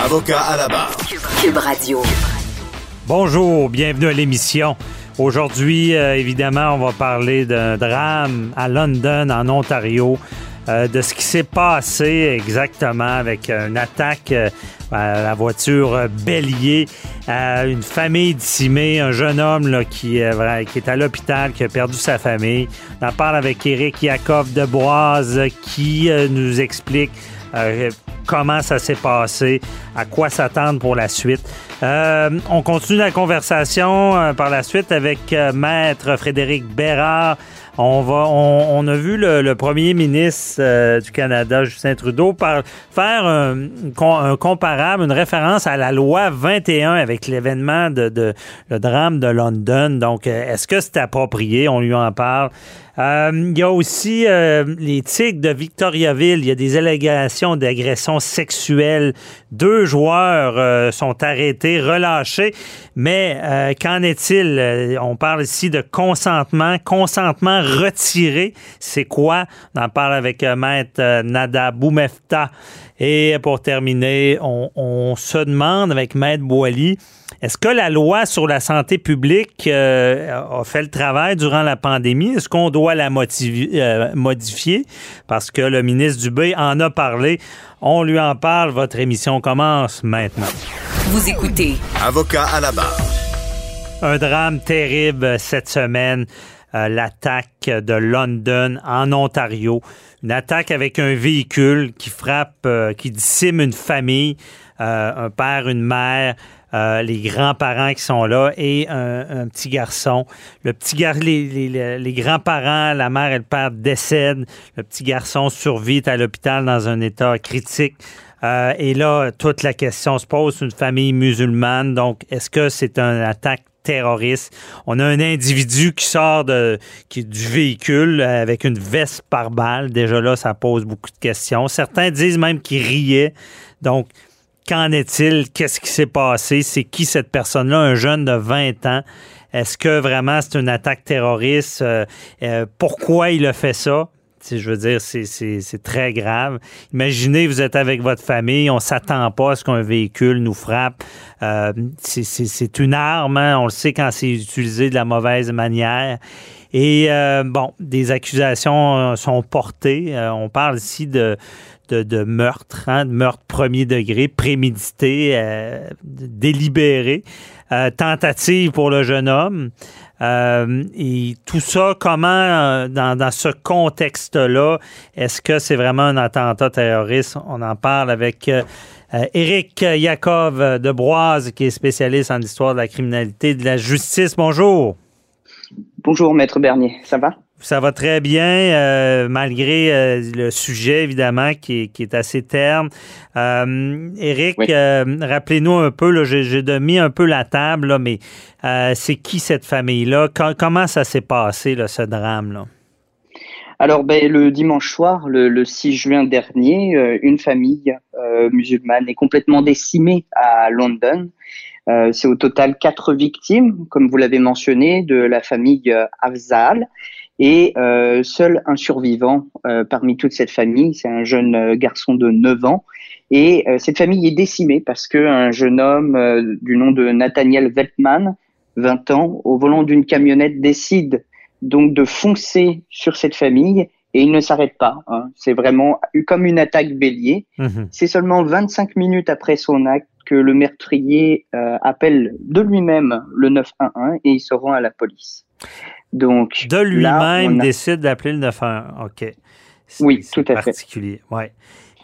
Avocat à la barre. Cube Radio. Bonjour, bienvenue à l'émission. Aujourd'hui, euh, évidemment, on va parler d'un drame à London, en Ontario, euh, de ce qui s'est passé exactement avec une attaque euh, à la voiture Bélier, à une famille décimée, un jeune homme là, qui, qui est à l'hôpital, qui a perdu sa famille. On en parle avec Éric Yakov de Boise, qui nous explique comment ça s'est passé, à quoi s'attendre pour la suite? Euh, on continue la conversation euh, par la suite avec euh, Maître Frédéric Bérard. On va, on, a vu le, premier ministre du Canada, Justin Trudeau, faire un, comparable, une référence à la loi 21 avec l'événement de, de, le drame de London. Donc, est-ce que c'est approprié? On lui en parle. Euh, il y a aussi euh, les Tigres de Victoriaville. Il y a des allégations d'agression sexuelle. Deux joueurs euh, sont arrêtés, relâchés. Mais qu'en est-il? On parle ici de consentement. Consentement retiré. C'est quoi? On en parle avec Maître Nada Boumefta. Et pour terminer, on, se demande avec Maître Boily, est-ce que la loi sur la santé publique euh, a fait le travail durant la pandémie? Est-ce qu'on doit la euh, modifier? Parce que le ministre Dubé en a parlé. On lui en parle. Votre émission commence maintenant. Vous écoutez. Avocat à la barre. Un drame terrible cette semaine. Euh, l'attaque de London en Ontario. Une attaque avec un véhicule qui frappe, qui discime une famille, un père, une mère. Euh, les grands-parents qui sont là et un, petit garçon. Le petit gar les, les, grands-parents, la mère et le père décèdent. Le petit garçon survit à l'hôpital dans un état critique. Euh, et là, toute la question se pose, une famille musulmane, donc est-ce que c'est une attaque terroriste? On a un individu qui sort de, qui, du véhicule avec une veste par balle. Déjà là, ça pose beaucoup de questions. Certains disent même qu'il riait. Donc, Qu'en est-il? Qu'est-ce qui s'est passé? C'est qui cette personne-là? Un jeune de 20 ans. Est-ce que vraiment c'est une attaque terroriste? Euh, euh, pourquoi il a fait ça? Je veux dire, c'est très grave. Imaginez, vous êtes avec votre famille, on s'attend pas à ce qu'un véhicule nous frappe. Euh, c'est une arme, hein. on le sait quand c'est utilisé de la mauvaise manière. Et bon, des accusations sont portées. on parle ici de de, meurtre, hein, de meurtre premier degré, prémédité, euh, délibéré, euh, tentative pour le jeune homme. Euh, et tout ça, comment, dans, ce contexte-là, est-ce que c'est vraiment un attentat terroriste? On en parle avec Éric Yakov de Broise, qui est spécialiste en histoire de la criminalité et de la justice. Bonjour. Bonjour, Maître Bernier. Ça va? Ça va très bien, euh, malgré euh, le sujet, évidemment, qui est, assez terne. Euh, Éric, euh, rappelez-nous un peu, j'ai mis un peu la table, mais c'est qui cette famille-là? comment ça s'est passé, là, ce drame-là? Alors, ben, le dimanche soir, le, 6 juin dernier, une famille musulmane est complètement décimée à London. c'est au total quatre victimes, comme vous l'avez mentionné, de la famille Afzal et euh, seul un survivant euh, parmi toute cette famille, c'est un jeune euh, garçon de 9 ans. Et cette famille est décimée parce qu'un jeune homme du nom de Nathaniel Veltman, 20 ans, au volant d'une camionnette, décide donc de foncer sur cette famille et il ne s'arrête pas. Hein. C'est vraiment comme une attaque bélier. Mhm. C'est seulement 25 minutes après son acte que le meurtrier appelle de lui-même le 911 et il se rend à la police. Donc, de lui-même décide d'appeler le 911. OK. Oui, tout à particulier. fait. Ouais.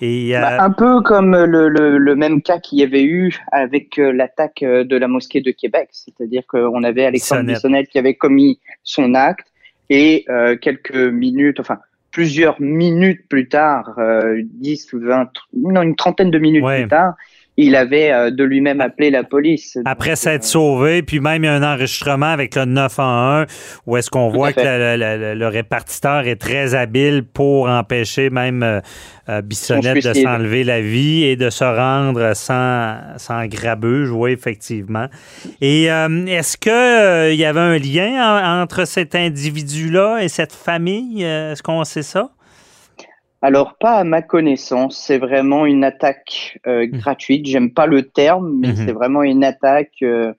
Et, euh, bah, un peu comme le, le, même cas qu'il y avait eu avec euh, l'attaque euh, de la mosquée de Québec, c'est-à-dire qu'on avait Alexandre Bissonnette qui avait commis son acte et quelques minutes, enfin plusieurs minutes plus tard, 10 ou 20, non, une trentaine de minutes plus tard, il avait euh, de lui-même appelé la police. Après s'être sauvé, puis même il y a un enregistrement avec le 911 où est-ce qu'on voit que le, répartiteur est très habile pour empêcher même euh, Bissonnette de s'enlever la vie et de se rendre sans, sans grabuge, oui, effectivement. Et est-ce qu'il il y avait un lien entre cet individu-là et cette famille? Est-ce qu'on sait ça? Alors, pas à ma connaissance. C'est vraiment une attaque euh, mmh. gratuite. J'aime pas le terme, mais mmh c'est vraiment une attaque, euh,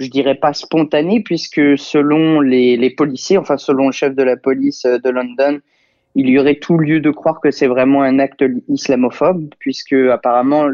je dirais pas spontanée, puisque selon les, les, policiers, enfin selon le chef de la police euh, de London, il y aurait tout lieu de croire que c'est vraiment un acte islamophobe, puisque apparemment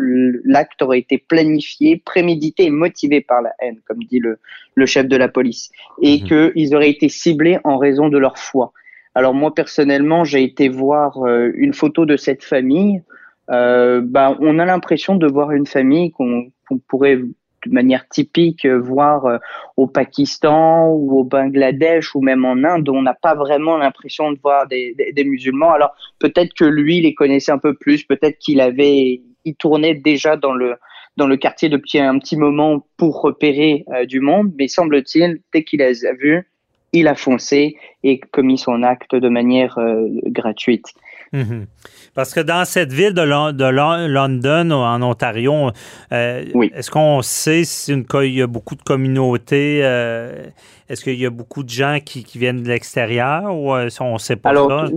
l'acte aurait été planifié, prémédité et motivé par la haine, comme dit le, le chef de la police, et mmh. qu'ils auraient été ciblés en raison de leur foi. Alors moi personnellement, j'ai été voir euh, une photo de cette famille. Euh, bah, on a l'impression de voir une famille qu'on pourrait de manière typique voir euh, au Pakistan ou au Bangladesh ou même en Inde. On n'a pas vraiment l'impression de voir des, des, musulmans. Alors peut-être que lui les connaissait un peu plus, peut-être qu'il avait, il tournait déjà dans le dans le quartier depuis un petit moment pour repérer du monde, mais semble-t-il, dès qu'il les a vus, il a foncé et commis son acte de manière euh, gratuite. Mhm. Parce que dans cette ville de, London, en Ontario, euh, est-ce qu'on sait s'il y a beaucoup de communautés? Euh, est-ce qu'il y a beaucoup de gens qui, viennent de l'extérieur ou on ne sait pas Alors,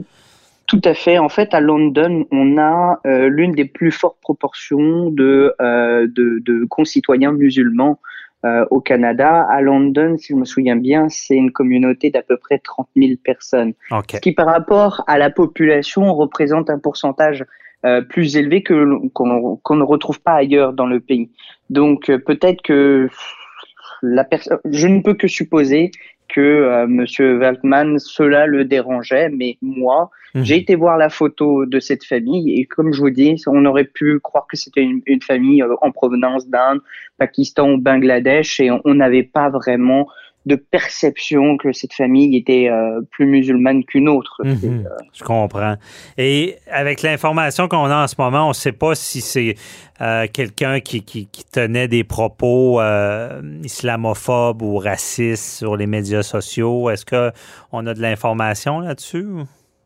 Tout à fait. En fait, à London, on a l'une des plus fortes proportions de, de concitoyens musulmans euh, au Canada. À London, si je me souviens bien, c'est une communauté d'à peu près 30 000 personnes. Ce qui, par rapport à la population, représente un pourcentage euh, plus élevé que qu'on ne retrouve pas ailleurs dans le pays. Donc euh, peut-être que la personne, je ne peux que supposer que euh, Monsieur Waltman, cela le dérangeait, mais moi, mhm. j'ai été voir la photo de cette famille et comme je vous dis, on aurait pu croire que c'était une, famille euh, en provenance d'Inde, Pakistan ou Bangladesh et on n'avait pas vraiment de perception que cette famille était euh, plus musulmane qu'une autre. Mhm. Euh, je comprends. Et avec l'information qu'on a en ce moment, on ne sait pas si c'est euh, quelqu'un qui, qui, tenait des propos islamophobes ou racistes sur les médias sociaux. Est-ce qu'on a de l'information là-dessus?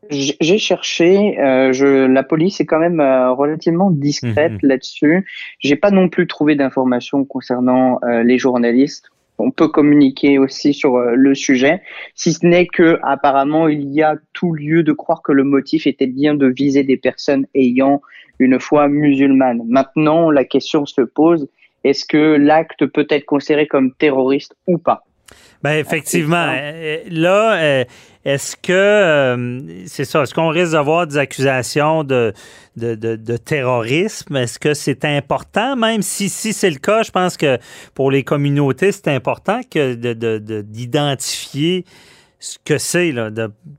J'ai cherché, je, la police est quand même relativement discrète mhm. là-dessus. J'ai pas non plus trouvé d'informations concernant les journalistes on peut communiquer aussi sur euh, le sujet, si ce n'est que apparemment il y a tout lieu de croire que le motif était bien de viser des personnes ayant une foi musulmane. Maintenant, la question se pose est-ce que l'acte peut être considéré comme terroriste ou pas? Ben effectivement. Euh, là, euh, est-ce que euh, c'est ça? Est-ce qu'on risque d'avoir des accusations de, de, terrorisme? Est-ce que c'est important? Même si, si c'est le cas, je pense que pour les communautés, c'est important que d'identifier ce que c'est, là,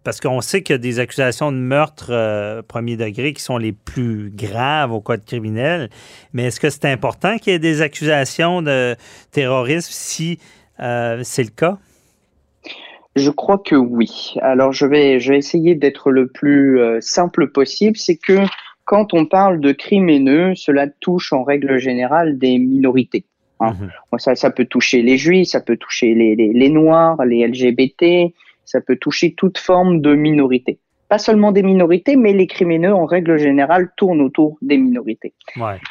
parce qu'on sait qu'il y a des accusations de meurtre premier degré qui sont les plus graves au code criminel. Mais est-ce que c'est important qu'il y ait des accusations de terrorisme si euh, c'est le cas? Je crois que oui. Alors je vais, je vais essayer d'être le plus euh, simple possible. C'est que quand on parle de crimes haineux, cela touche en règle générale des minorités. Hein. Mhm. Ça, ça peut toucher les juifs, ça peut toucher les, les, les noirs, les LGBT, ça peut toucher toute forme de minorité pas seulement des minorités, mais les criminels en règle générale tournent autour des minorités.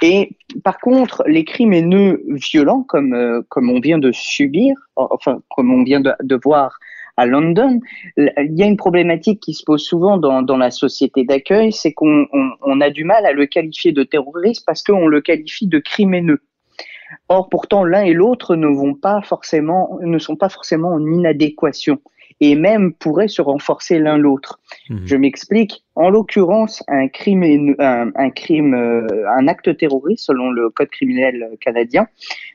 Et par contre, les criminels violents, comme euh, comme on vient de subir, enfin comme on vient de, de, voir à London, il y a une problématique qui se pose souvent dans, dans la société d'accueil, c'est qu'on on, on a du mal à le qualifier de terroriste parce qu'on le qualifie de crimineux. Or, pourtant, l'un et l'autre ne vont pas forcément, ne sont pas forcément en inadéquation et même pourraient se renforcer l'un l'autre. Mhm. Je m'explique. En l'occurrence, un crime, un, crime, euh, un acte terroriste selon le code criminel canadien,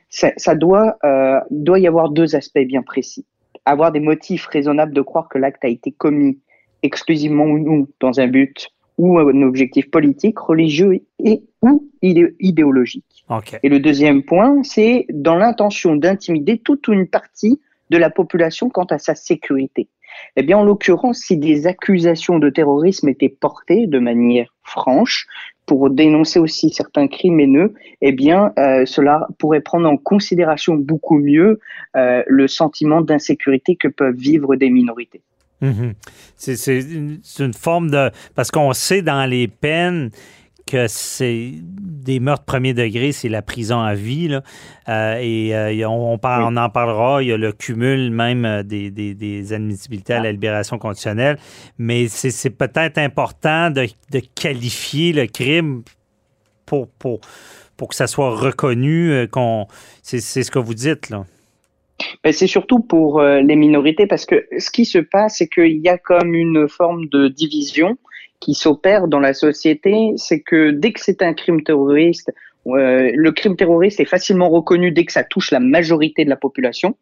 ça, doit, euh, doit y avoir deux aspects bien précis. Avoir des motifs raisonnables de croire que l'acte a été commis exclusivement ou non dans un but ou un objectif politique, religieux et ou idéologique. Et le deuxième point, c'est dans l'intention d'intimider toute une partie de la population quant à sa sécurité. Eh bien, en l'occurrence, si des accusations de terrorisme étaient portées de manière franche, pour dénoncer aussi certains crimes haineux, eh bien, euh, cela pourrait prendre en considération beaucoup mieux euh, le sentiment d'insécurité que peuvent vivre des minorités. Mhm. C'est une, forme de... Parce qu'on sait dans les peines que c'est des meurtres premier degré, c'est la prison à vie. Là. Euh, et euh, on, parle, on, en parlera, il y a le cumul même euh, des, des, admissibilités à la libération conditionnelle. Mais c'est peut-être important de, de, qualifier le crime pour, pour, pour que ça soit reconnu. qu'on c'est ce que vous dites, là. Ben, c'est surtout pour les minorités parce que ce qui se passe, c'est qu'il y a comme une forme de division qui s'opère dans la société, c'est que dès que c'est un crime terroriste, euh, le crime terroriste est facilement reconnu dès que ça touche la majorité de la population.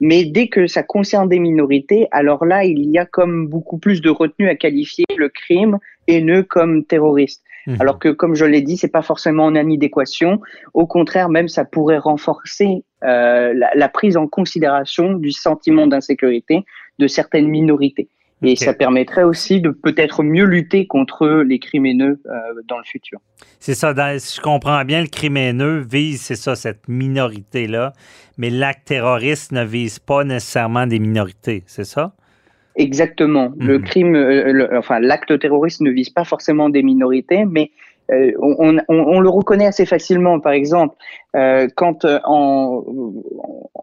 Mais dès que ça concerne des minorités, alors là, il y a comme beaucoup plus de retenue à qualifier le crime haineux comme terroriste. Mmh. Alors que, comme je l'ai dit, c'est pas forcément en adéquation. Au contraire, même ça pourrait renforcer euh, la, la, prise en considération du sentiment d'insécurité de certaines minorités. Et ça permettrait aussi de peut-être mieux lutter contre les crimineux euh, dans le futur. C'est ça, si je comprends bien, le crimineux vise, c'est ça, cette minorité-là, mais l'acte terroriste ne vise pas nécessairement des minorités, c'est ça? Exactement. Le mhm. crime, euh, enfin, l'acte terroriste ne vise pas forcément des minorités, mais on, on, on, le reconnaît assez facilement. Par exemple, euh, quand euh, en,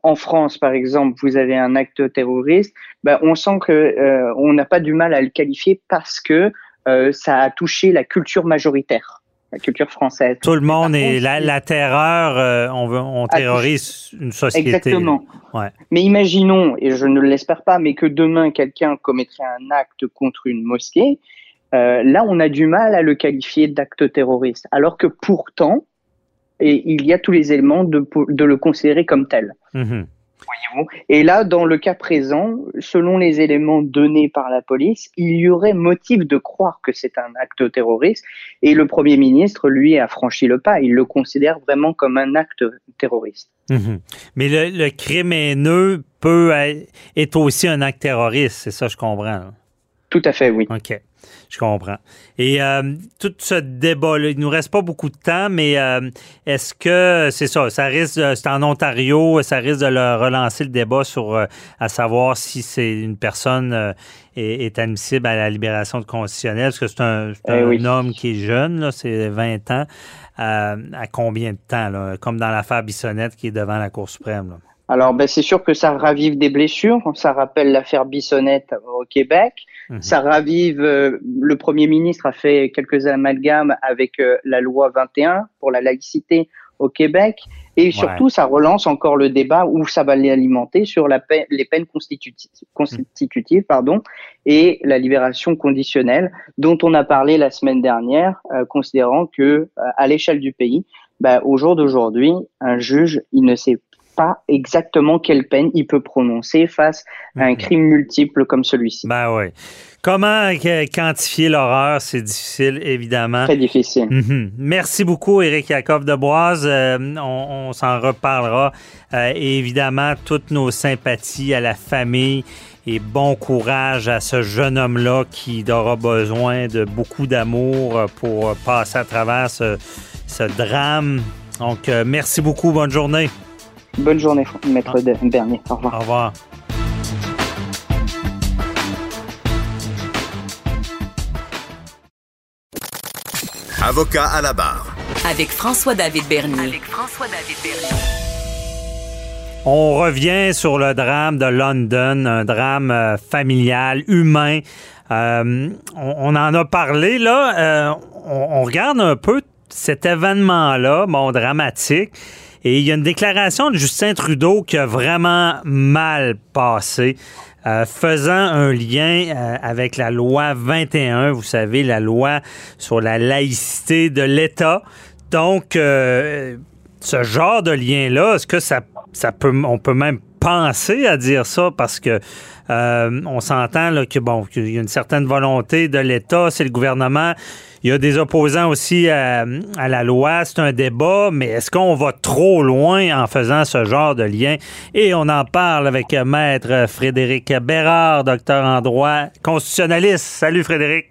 en, France, par exemple, vous avez un acte terroriste, ben, on sent que euh, on n'a pas du mal à le qualifier parce que ça a touché la culture majoritaire, la culture française. Tout le monde est la, la, terreur. on, veut, on terrorise une société. Exactement. Ouais. Mais imaginons, et je ne l'espère pas, mais que demain quelqu'un commettrait un acte contre une mosquée euh, là, on a du mal à le qualifier d'acte terroriste, alors que pourtant, et il y a tous les éléments de, de le considérer comme tel. Mhm. Et là, dans le cas présent, selon les éléments donnés par la police, il y aurait motif de croire que c'est un acte terroriste. Et le Premier ministre, lui, a franchi le pas. Il le considère vraiment comme un acte terroriste. Mhm. Mais le, le, crime haineux peut être, aussi un acte terroriste, c'est ça, je comprends. Tout à fait, oui. OK. Je comprends. Et euh, tout ce débat-là, il nous reste pas beaucoup de temps, mais euh, est-ce que c'est ça, ça risque, c'est en Ontario, ça risque de relancer le débat sur euh, à savoir si c'est une personne est, admissible à la libération de conditionnelle, parce que c'est un, eh homme qui est jeune, là, c'est 20 ans. à combien de temps, là, comme dans l'affaire Bissonnette qui est devant la Cour suprême? Là? Alors, ben, c'est sûr que ça ravive des blessures. Ça rappelle l'affaire Bissonnette au Québec. Mhm. Ça ravive. Euh, le Premier ministre a fait quelques amalgames avec euh, la loi 21 pour la laïcité au Québec. Et surtout, ça relance encore le débat où ça va l'alimenter sur la les peines constitutives, pardon, et la libération conditionnelle, dont on a parlé la semaine dernière, euh, considérant que à l'échelle du pays, bah, au jour d'aujourd'hui, un juge, il ne sait pas exactement quelle peine il peut prononcer face à un crime multiple comme celui-ci. Ben oui. Comment quantifier l'horreur? C'est difficile, évidemment. Très difficile. Mhm. Merci beaucoup, Éric Yakov de Boise. Euh, on, s'en reparlera. Euh, et évidemment, toutes nos sympathies à la famille et bon courage à ce jeune homme-là qui aura besoin de beaucoup d'amour pour passer à travers ce, ce drame. Donc, euh, merci beaucoup. Bonne journée. Bonne journée, maître ah. Bernier. Au revoir. Au revoir. Avocat à la barre. Avec François-David Bernier. Avec François-David Bernier. On revient sur le drame de London, un drame euh, familial, humain. Euh, on, en a parlé là. Euh, on, on, regarde un peu cet événement-là, bon, dramatique. Et il y a une déclaration de Justin Trudeau qui a vraiment mal passé. Euh, faisant un lien euh, avec la loi 21, vous savez, la loi sur la laïcité de l'État. Donc, euh, ce genre de lien-là, est-ce que ça, ça peut, on peut même penser à dire ça? Parce que on s'entend que bon, qu'il y a une certaine volonté de l'État, c'est le gouvernement il y a des opposants aussi à, la loi. C'est un débat, mais est-ce qu'on va trop loin en faisant ce genre de lien? Et on en parle avec Maître Frédéric Bérard, docteur en droit constitutionnaliste. Salut Frédéric.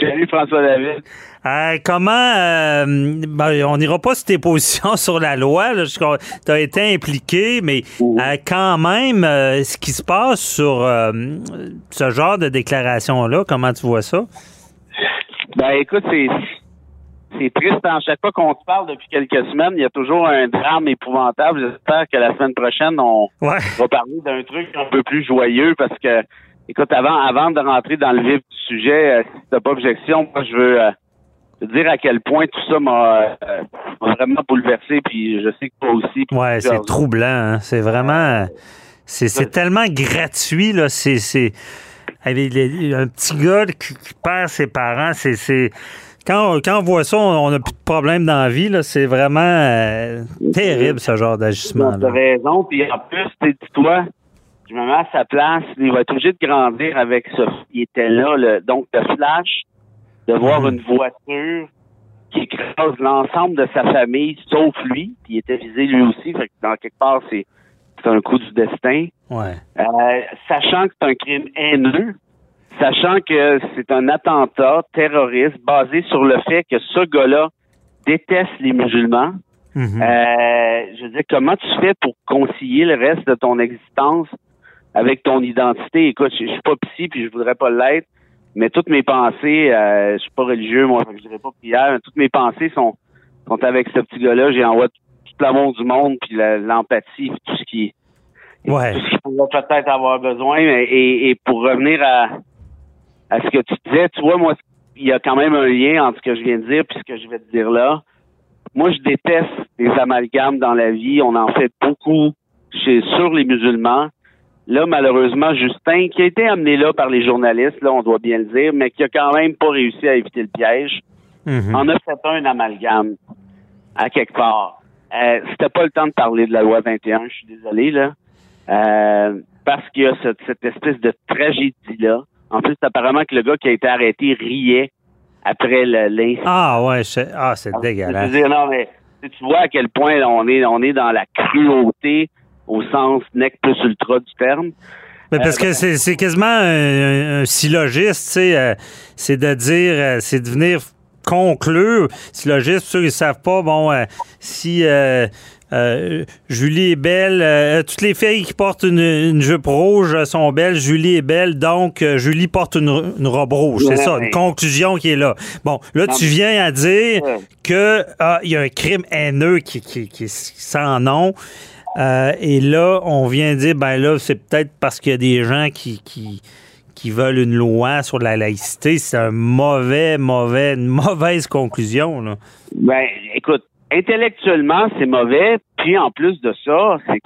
Salut François David. Euh, comment, euh, ben, on n'ira pas sur tes positions sur la loi, tu as été impliqué, mais euh, quand même, ce qui se passe sur ce genre de déclaration-là, comment tu vois ça? Ben écoute, c'est c'est triste. À hein. chaque fois qu'on se parle depuis quelques semaines, il y a toujours un drame épouvantable. J'espère que la semaine prochaine, on va parler d'un truc un peu plus joyeux parce que, écoute, avant, avant de rentrer dans le vif du sujet, euh, si t'as pas objection, moi, je veux euh, te dire à quel point tout ça euh, m'a vraiment bouleversé. Puis je sais que toi aussi. Ouais, c'est troublant. Hein. C'est vraiment, c'est tellement gratuit là. C'est un petit gars qui, qui perd ses parents. C'est quand, on voit ça, on n'a plus de problème dans la vie. C'est vraiment euh, terrible, ce genre d'agissement. Tu as raison. Puis en plus, dis-toi, je me mets à sa place. Il va être obligé de grandir avec ce qui était là. donc, le flash de voir mhm. une voiture qui écrase l'ensemble de sa famille, sauf lui, qui était visé lui aussi. Fait que dans quelque part, c'est un coup du destin. Ouais. Euh, sachant que c'est un crime haineux, sachant que c'est un attentat terroriste basé sur le fait que ce gars-là déteste les musulmans. Mhm. euh, je veux dire, comment tu fais pour concilier le reste de ton existence avec ton identité? Écoute, je, suis pas psy puis je voudrais pas l'être, mais toutes mes pensées, euh, je suis pas religieux, moi, je dirais pas prière, mais toutes mes pensées sont, sont avec ce petit gars-là. J'ai tout l'amour du monde puis l'empathie, tout ce qui Ouais. Tout ce qu'il pourrait peut-être avoir besoin. Et, et pour revenir à, à ce que tu disais, tu vois, moi, il y a quand même un lien entre ce que je viens de dire et ce que je vais te dire là. Moi, je déteste les amalgames dans la vie. On en fait beaucoup chez, sur les musulmans. Là, malheureusement, Justin, qui a été amené là par les journalistes, là, on doit bien le dire, mais qui a quand même pas réussi à éviter le piège, mm en a fait un amalgame à quelque part. Euh, C'était pas le temps de parler de la loi 21, je suis désolé, là. Euh, parce qu'il y a cette, cette espèce de tragédie-là en plus, apparemment que le gars qui a été arrêté riait après l'incident. Ah ouais, ah, c'est dégueulasse. Je non, mais tu vois à quel point on est, on est dans la cruauté au sens nec plus ultra du terme. Mais parce que euh, c'est quasiment un, syllogiste, tu sais, euh, c'est de dire, euh, c'est de venir conclure. Syllogiste, ceux qui ne savent pas, bon, si euh, Julie est belle. Euh, toutes les filles qui portent une, jupe rouge sont belles. Julie est belle, donc euh, Julie porte une, robe rouge. C'est ça, une conclusion qui est là. Bon, là, tu viens à dire que ah, il y a un crime haineux qui, qui, qui, sans nom. et là, on vient dire, ben là, c'est peut-être parce qu'il y a des gens qui, qui, qui veulent une loi sur la laïcité. C'est un mauvais, mauvais, une mauvaise conclusion. Là. Ben, écoute, intellectuellement, c'est mauvais. Puis en plus de ça, c'est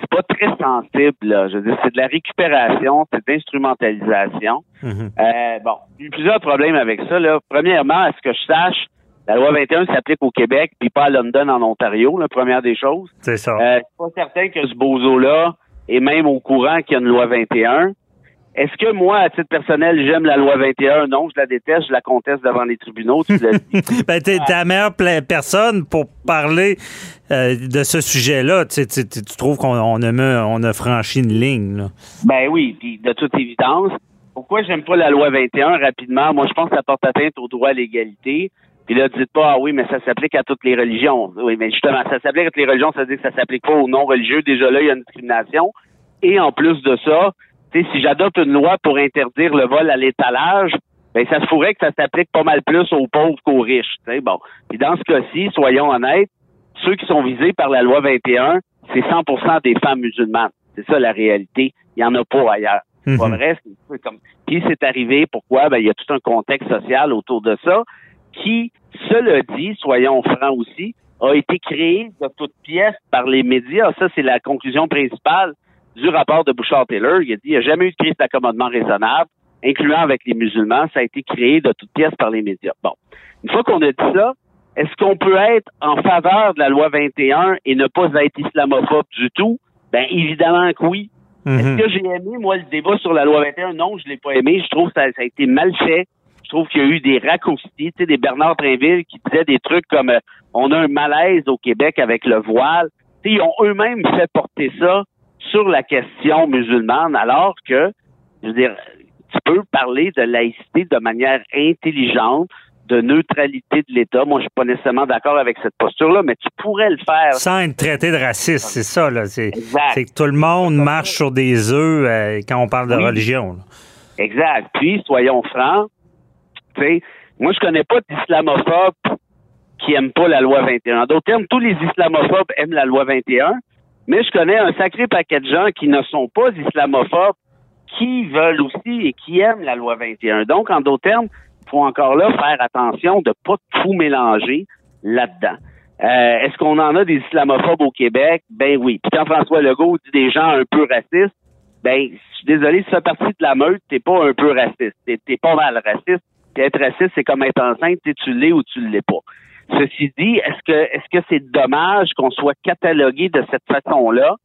c'est pas très sensible. Là. Je veux dire, c'est de la récupération, c'est de l'instrumentalisation. Mhm. euh, bon, il y a eu plusieurs problèmes avec ça. Là. Premièrement, à ce que je sache, la loi 21 s'applique au Québec, puis pas à London, en Ontario, la première des choses. C'est ça. Euh, c'est pas certain que ce bozo-là est même au courant qu'il y a une loi 21. Est-ce que moi, à titre personnel, j'aime la loi 21? Non, je la déteste, je la conteste devant les tribunaux. Tu l'as dit. ben, t'es la meilleure personne pour parler euh, de ce sujet-là. Tu, trouves qu'on on a, on a franchi une ligne? Là. Ben oui, puis de toute évidence. Pourquoi j'aime pas la loi 21 rapidement? Moi, je pense que ça porte atteinte au droit à l'égalité. Puis là, dites pas, ah oui, mais ça s'applique à toutes les religions. Oui, mais justement, ça s'applique à toutes les religions, ça veut dire que ça s'applique pas aux non-religieux. Déjà là, il y a une discrimination. Et en plus de ça, si j'adopte une loi pour interdire le vol à l'étalage, ben ça se pourrait que ça s'applique pas mal plus aux pauvres qu'aux riches. Bon. Puis dans ce cas-ci, soyons honnêtes, ceux qui sont visés par la loi 21, c'est 100% des femmes musulmanes. C'est ça la réalité. Il y en a pas ailleurs. Mm Pas vrai, c'est comme. Puis c'est arrivé. Pourquoi? Ben il y a tout un contexte social autour de ça qui, cela dit, soyons francs aussi, a été créé de toutes pièces par les médias. Ça, c'est la conclusion principale du rapport de Bouchard-Taylor. Il a dit qu'il n'y a jamais eu de crise d'accommodement raisonnable, incluant avec les musulmans. Ça a été créé de toutes pièces par les médias. Bon. Une fois qu'on a dit ça, est-ce qu'on peut être en faveur de la loi 21 et ne pas être islamophobe du tout? Ben, évidemment que oui. Est-ce mm-hmm. que j'ai aimé, moi, le débat sur la loi 21? Non, je l'ai pas aimé. Je trouve que ça, a été mal fait. Je trouve qu'il y a eu des raccourcis, tu sais, des Bernard Trinville qui disaient des trucs comme euh, on a un malaise au Québec avec le voile. Tu sais, ils ont eux-mêmes fait porter ça sur la question musulmane, alors que, je veux dire, tu peux parler de laïcité de manière intelligente, de neutralité de l'État. Moi, je suis pas nécessairement d'accord avec cette posture-là, mais tu pourrais le faire. Sans être traité de raciste, c'est ça, là. C'est, c'est que tout le monde marche sur des œufs euh, quand on parle de religion. Exact. Puis, soyons francs, tu sais, moi, je connais pas d'islamophobes qui aiment pas la loi 21. En d'autres termes, tous les islamophobes aiment la loi 21, mais je connais un sacré paquet de gens qui ne sont pas islamophobes, qui veulent aussi et qui aiment la loi 21. Donc, en d'autres termes, il faut encore là faire attention de pas tout mélanger là-dedans. Euh, est-ce qu'on en a des islamophobes au Québec? Ben oui. Puis quand François Legault dit des gens un peu racistes, ben, je suis désolé, si tu fais partie de la meute, t'es pas un peu raciste. T'es, pas mal raciste. Être raciste, c'est comme être enceinte, tu l'es ou tu l'es pas. Ceci dit, est-ce que est-ce que c'est dommage qu'on soit catalogué de cette façon-là?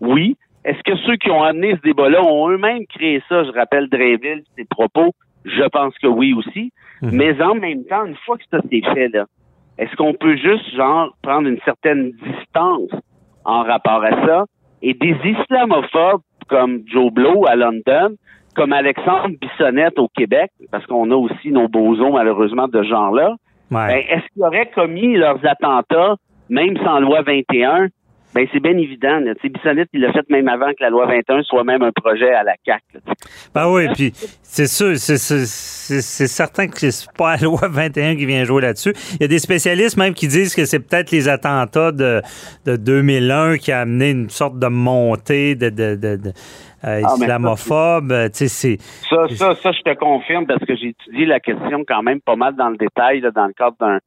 Oui. Est-ce que ceux qui ont amené ce débat-là ont eux-mêmes créé ça? Je rappelle Drainville, ses propos. Je pense que oui aussi. Mhm. Mais en même temps, une fois que ça s'est fait, là, est-ce qu'on peut juste, genre, prendre une certaine distance en rapport à ça? Et des islamophobes comme Joe Blow à London, comme Alexandre Bissonnette au Québec, parce qu'on a aussi nos bosons, malheureusement, de genre-là, ben, est-ce qu'ils auraient commis leurs attentats, même sans loi 21? Ben, c'est bien évident. Sais, Bissonnette, il l'a fait même avant que la loi 21 soit même un projet à la CAC. Ben oui, puis c'est sûr, c'est certain que c'est pas la loi 21 qui vient jouer là-dessus. Il y a des spécialistes même qui disent que c'est peut-être les attentats de, de 2001 qui a amené une sorte de montée de, de, de euh, ah, islamophobe. Ça, ça, ça, je te confirme parce que j'ai étudié la question quand même pas mal dans le détail dans le cadre d'un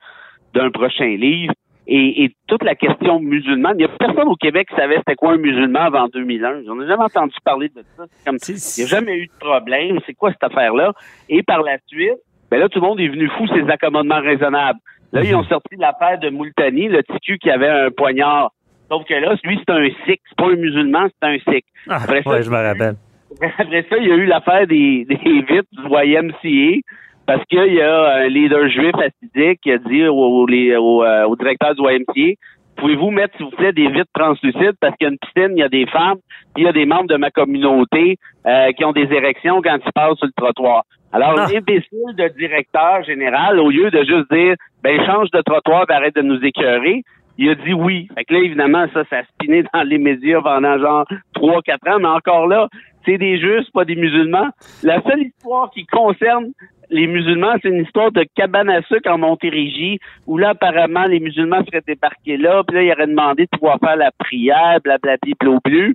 d'un prochain livre. Et, et, toute la question musulmane, il n'y a personne au Québec qui savait c'était quoi un musulman avant 2001. J'en ai jamais entendu parler de ça. Comme, il n'y a jamais eu de problème. C'est quoi cette affaire-là? Et par la suite, ben là, tout le monde est venu fou ces accommodements raisonnables. Là, ils ont sorti l'affaire de Moultani, le TQ qui avait un poignard Sauf que là, lui, c'est un sikh. C'est pas un musulman, c'est un sikh. Ah, après ça, je me rappelle. Après ça, il y a eu l'affaire des, des vitres du YMCA parce qu'il y a un leader juif assidique qui a dit au, au, euh, au, directeur du YMCA Pouvez-vous mettre, s'il vous plaît, des vitres translucides? Parce qu'il y a une piscine, il y a des femmes, puis il y a des membres de ma communauté euh, qui ont des érections quand ils passent sur le trottoir. Alors, ah. l'imbécile de directeur général, au lieu de juste dire ben change de trottoir et arrête de nous écœurer, il a dit oui. Fait que là, évidemment, ça, ça a spiné dans les médias pendant genre trois, quatre ans, mais encore là, c'est des justes, pas des musulmans. La seule histoire qui concerne les musulmans, c'est une histoire de cabane à sucre en Montérégie, où là, apparemment, les musulmans seraient débarqués là, puis là, ils auraient demandé de pouvoir faire la prière, blablabla, bleu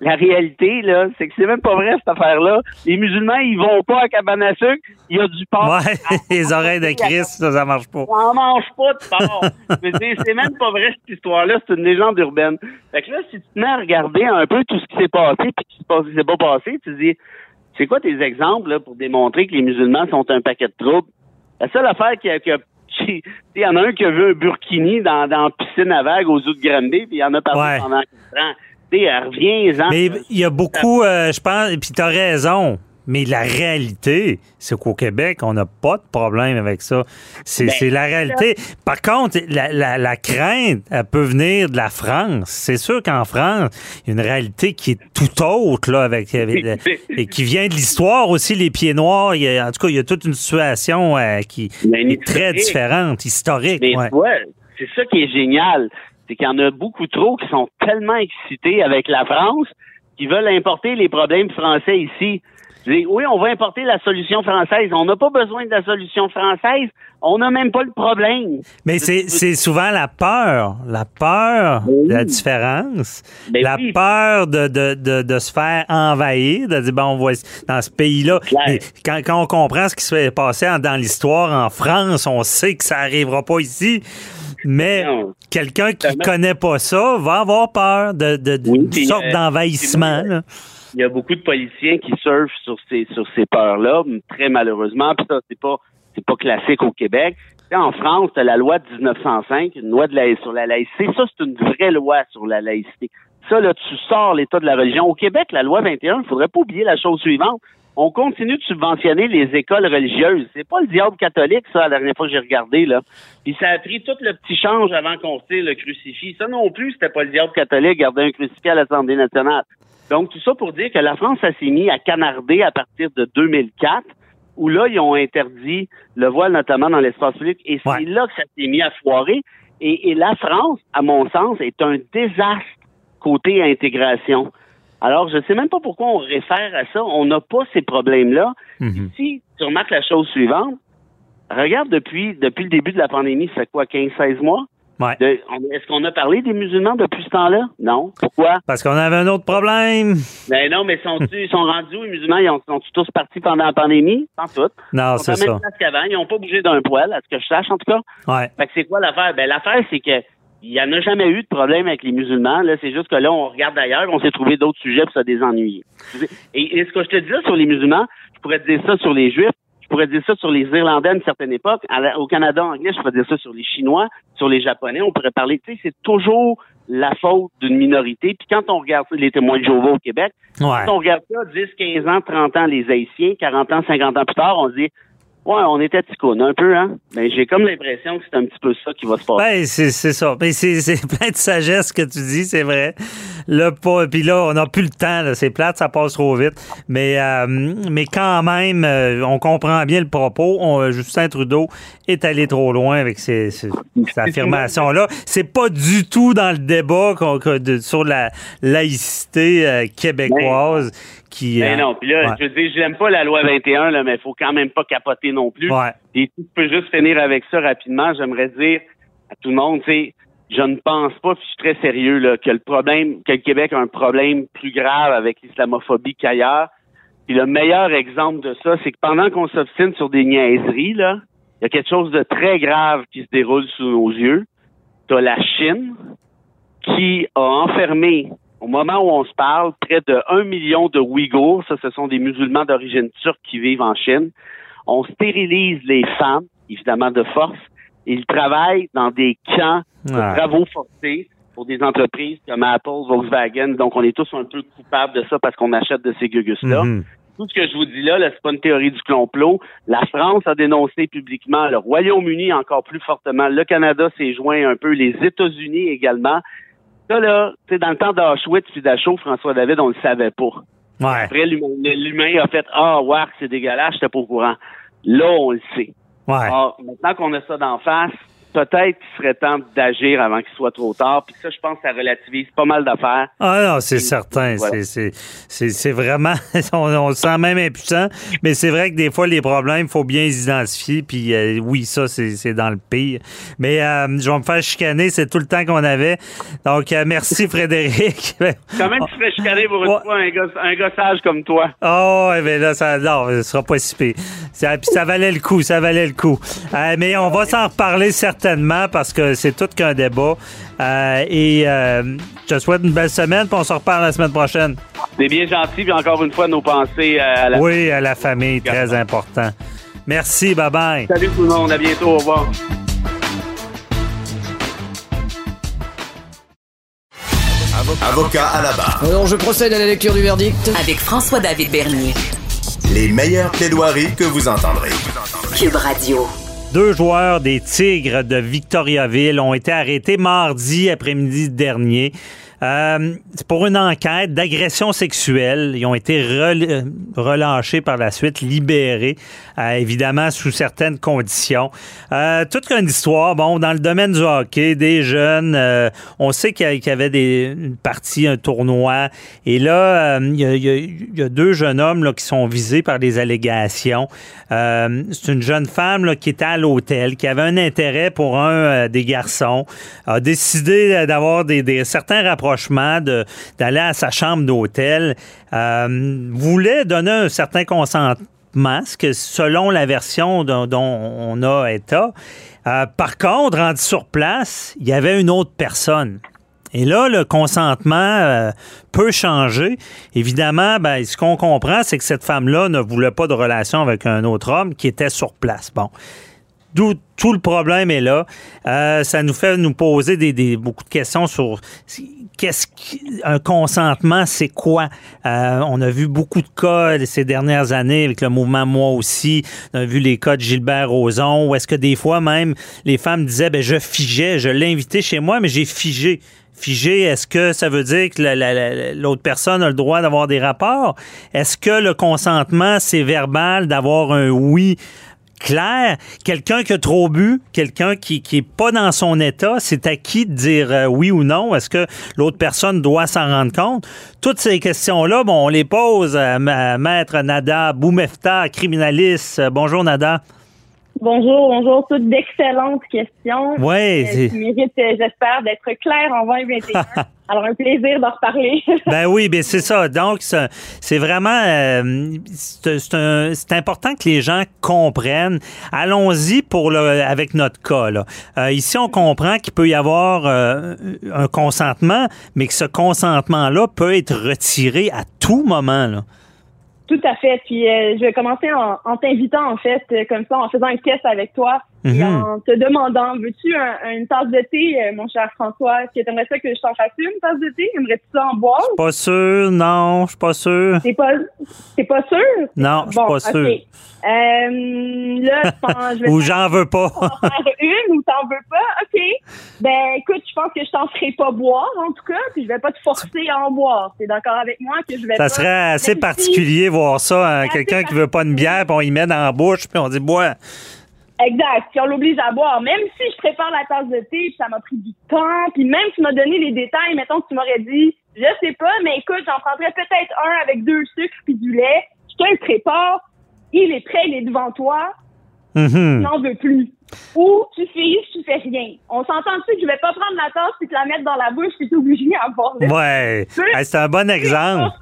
la réalité, là, c'est que c'est même pas vrai, cette affaire-là. Les musulmans, ils vont pas à cabane à sucre, il y a du porc. Ouais, les oreilles de Christ, ça, ça marche pas. On mange pas de porc. c'est même pas vrai, cette histoire-là, c'est une légende urbaine. Fait que là, si tu te mets à regarder un peu tout ce qui s'est passé, puis qui s'est pas passé, tu dis, c'est quoi tes exemples, là, pour démontrer que les musulmans sont un paquet de troubles? La seule affaire qui a, qui il y en a un qui a vu un burkini dans, dans la piscine à vagues aux eaux de Granby, puis il en a parlé pendant 4 ans reviens Mais il y a beaucoup, euh, je pense, et puis tu as raison. Mais la réalité, c'est qu'au Québec, on n'a pas de problème avec ça. C'est ben, la réalité. Par contre, la, crainte, elle peut venir de la France. C'est sûr qu'en France, il y a une réalité qui est tout autre, là, avec, et qui vient de l'histoire aussi, les pieds noirs. en tout cas, il y a toute une situation euh, qui est très différente, historique. ouais. c'est ça qui est génial c'est qu'il y en a beaucoup trop qui sont tellement excités avec la France qu'ils veulent importer les problèmes français ici. oui, on va importer la solution française. On n'a pas besoin de la solution française. On n'a même pas le problème. Mais c'est souvent la peur. La peur de la différence. Ben la peur de, de, de, se faire envahir, de dire, bon, on voit dans ce pays-là. Quand, quand, on comprend ce qui se fait passer dans l'histoire en France, on sait que ça n'arrivera pas ici. Mais quelqu'un qui ne connaît pas ça va avoir peur de, de, sorte euh, d'envahissement. Il y a beaucoup de politiciens qui surfent sur ces sur ces peurs-là, très malheureusement. Puis ça, c'est pas c'est pas classique au Québec. en France, tu la loi de 1905, une loi de la, sur la laïcité. Ça, c'est une vraie loi sur la laïcité. Ça, là, tu sors l'état de la religion. Au Québec, la loi 21, il faudrait pas oublier la chose suivante on continue de subventionner les écoles religieuses. C'est pas le diable catholique, ça, la dernière fois que j'ai regardé, là. Puis ça a pris tout le petit change avant qu'on tire le crucifix. Ça non plus, c'était pas le diable catholique, garder un crucifix à l'Assemblée nationale. Donc, tout ça pour dire que la France, s'est mis à canarder à partir de 2004. où là, ils ont interdit le voile, notamment dans l'espace public, et c'est là que ça s'est mis à foirer. Et, et la France, à mon sens, est un désastre côté intégration. Alors, je ne sais même pas pourquoi on réfère à ça. On n'a pas ces problèmes-là. Mhm. Si tu remarques la chose suivante, regarde depuis, depuis le début de la pandémie, ça fait quoi, 15-16 mois? Ouais. De- on- Est-ce qu'on a parlé des musulmans depuis ce temps-là? Non. Pourquoi? Parce qu'on avait un autre problème. Ben non, mais sont ils sont rendus où, les musulmans? Ils ont- sont tous partis pendant la pandémie? Sans tout. Non, c'est ça. même place qu'avant. Ils n'ont pas bougé d'un poil, à ce que je sache, en tout cas. Ouais. Fait que c'est quoi l'affaire? Ben, l'affaire, c'est que il n'y en a jamais eu de problème avec les musulmans. Là, c'est juste que là, on regarde ailleurs, on s'est trouvé d'autres sujets pour se désennuyer. Et, et ce que je te dis là sur les musulmans, je pourrais te dire ça sur les juifs, je pourrais te dire ça sur les Irlandais à une certaine époque. La- au Canada anglais, je pourrais dire ça sur les Chinois, sur les Japonais. On pourrait parler, tu sais, c'est toujours la faute d'une minorité. Puis quand on regarde les témoins de Jéhovah au Québec, Ouais. quand on regarde ça, 10, 15 ans, 30 ans, les Haïtiens, 40 ans, 50 ans plus tard, on se dit, ouais, on était ticounes un peu, hein. Mais j'ai comme l'impression que c'est un petit peu ça qui va se passer. Ben, c'est c'est ça. Mais c'est c'est plein de sagesse que tu dis, c'est vrai. Là, pas, puis là, on n'a plus le temps. là. C'est plate, ça passe trop vite. Mais, euh, mais quand même, euh, on comprend bien le propos. On- Justin Trudeau est allé trop loin avec ces, ces- cette affirmation-là. C'est pas du tout dans le débat qu'on- que de- sur la laïcité euh, québécoise qui. Ben euh, non, puis là, ouais. je veux dire, j'aime pas la loi 21, là, mais il faut quand même pas capoter non plus. Ouais. Et si tu peux juste finir avec ça rapidement, j'aimerais dire à tout le monde, tu sais, je ne pense pas, puis je suis très sérieux, là, que le problème, que le Québec a un problème plus grave avec l'islamophobie qu'ailleurs. Puis le meilleur exemple de ça, c'est que pendant qu'on s'obstine sur des niaiseries, là, il y a quelque chose de très grave qui se déroule sous nos yeux. T'as la Chine qui a enfermé, au moment où on se parle, près de 1 million de Ouïghours. Ça, ce sont des musulmans d'origine turque qui vivent en Chine. On stérilise les femmes, évidemment de force. Ils travaillent dans des camps de travaux forcés pour des entreprises comme Apple, Volkswagen. Donc, on est tous un peu coupables de ça parce qu'on achète de ces gugus-là. Mhm. Tout ce que je vous dis là, là c'est pas une théorie du complot. La France a dénoncé publiquement, le Royaume-Uni encore plus fortement, le Canada s'est joint un peu, les États-Unis également. Ça, là, tu sais, dans le temps d'Auschwitz puis d'Achau, François David, on le savait pas. Ouais. Après, l'humain l'humain a fait Ah, ouais, c'est dégueulasse, j'étais pas au courant. Là, on le sait. Ouais. Alors, maintenant qu'on a ça d'en face, peut-être qu'il serait temps d'agir avant qu'il soit trop tard. Puis ça, je pense que ça relativise pas mal d'affaires. Ah non, c'est certain. Voilà. C'est- C'est c'est- c'est vraiment. On, on se sent même impuissant, mais c'est vrai que des fois, les problèmes, il faut bien les identifier. Puis euh, oui, ça, c'est c'est dans le pire. Mais euh, je vais me faire chicaner, c'est tout le temps qu'on avait. Donc, euh, merci, Frédéric. Quand même, tu ferais chicaner pour une Ouais. fois un, gosse, un gossage comme toi? Oh, mais là, ça, non, ce sera pas si pire. Ça, puis ça valait le coup, ça valait le coup. Euh, mais on va s'en reparler certainement parce que c'est tout qu'un débat. Euh, et euh, je te souhaite une belle semaine, puis on se reparle la semaine prochaine. C'est bien gentil, puis encore une fois, nos pensées à la... Oui, à la famille, très important. Merci, bye bye. Salut tout le monde, à bientôt, au revoir. Avocat à la barre. Alors je procède à la lecture du verdict. Avec François-David Bernier. Les meilleures plaidoiries que vous entendrez. Cube Radio. Deux joueurs des Tigres de Victoriaville ont été arrêtés mardi après-midi dernier. Euh, pour une enquête d'agression sexuelle. Ils ont été euh, relâchés par la suite, libérés, euh, évidemment sous certaines conditions. Euh, toute une histoire, bon, dans le domaine du hockey, des jeunes, on sait qu'il y avait des, une partie, un tournoi, et là, il y, a, deux jeunes hommes qui sont visés par des allégations. C'est une jeune femme qui était à l'hôtel, qui avait un intérêt pour un des garçons, a décidé d'avoir des- certains rapprochements, d'aller à sa chambre d'hôtel, euh, voulait donner un certain consentement, ce que selon la version dont, dont on a état. Euh, par contre, rendu sur place, il y avait une autre personne. Et là, le consentement euh, peut changer. Évidemment, ben, ce qu'on comprend, c'est que cette femme-là ne voulait pas de relation avec un autre homme qui était sur place. Bon. Tout le problème est là. Euh, ça nous fait nous poser des, beaucoup de questions sur qu'est-ce qu'un consentement, c'est quoi? Euh, on a vu beaucoup de cas ces dernières années avec le mouvement Moi aussi. On a vu les cas de Gilbert Rozon, où est-ce que des fois même les femmes disaient, ben je figeais, je l'ai invité chez moi, mais j'ai figé. Figé, est-ce que ça veut dire que l'autre personne a le droit d'avoir des rapports? Est-ce que le consentement, c'est verbal d'avoir un oui clair. Quelqu'un qui a trop bu, quelqu'un qui qui est pas dans son état, c'est à qui de dire euh, oui ou non? Est-ce que l'autre personne doit s'en rendre compte? Toutes ces questions-là, bon, on les pose à, Maître Nada Boumefta, criminaliste. Bonjour Nada. Bonjour, bonjour. Toutes d'excellentes questions. Oui. Euh, qui méritent, euh, j'espère, d'être claires en 2021. Alors, un plaisir d'en reparler. ben oui, ben c'est ça. Donc, c'est vraiment... Euh, c'est important que les gens comprennent. Allons-y pour le, avec notre cas. Là. Euh, ici, on comprend qu'il peut y avoir euh, un consentement, mais que ce consentement-là peut être retiré à tout moment. Là. Tout à fait. Puis euh, je vais commencer en, en t'invitant en fait, euh, comme ça, en faisant un test avec toi et mhm. en te demandant, veux-tu une tasse de thé, euh, mon cher François? Est-ce que t'aimerais ça que je t'en fasse une tasse de thé? Aimerais-tu ça en boire? Pas sûr, non, je suis pas sûr. T'es pas, pas sûr? Non, je suis pas sûr. Là, je vais ou j'en veux pas. une ou t'en veux pas? OK. Ben, écoute, je pense que je t'en ferai pas boire, en tout cas, puis je vais pas te forcer à en boire. T'es d'accord avec moi que je vais Ça serait assez particulier voir ça, hein, quelqu'un qui veut pas une bière, puis on y met dans la bouche, puis on dit, bois. Exact. Puis on l'oblige à boire. Même si je prépare la tasse de thé, puis ça m'a pris du temps, puis même tu m'as donné les détails, mettons que tu m'aurais dit, je sais pas, mais écoute, j'en prendrais peut-être un avec deux sucres puis du lait. Je te le prépare. Il est prêt, il est devant toi. Mm-hmm. Tu n'en veux plus. Ou tu fais, tu fais rien. On s'entend-tu que je vais pas prendre la tasse puis te la mettre dans la bouche puis t'obliger à boire? Ouais. c'est un bon exemple.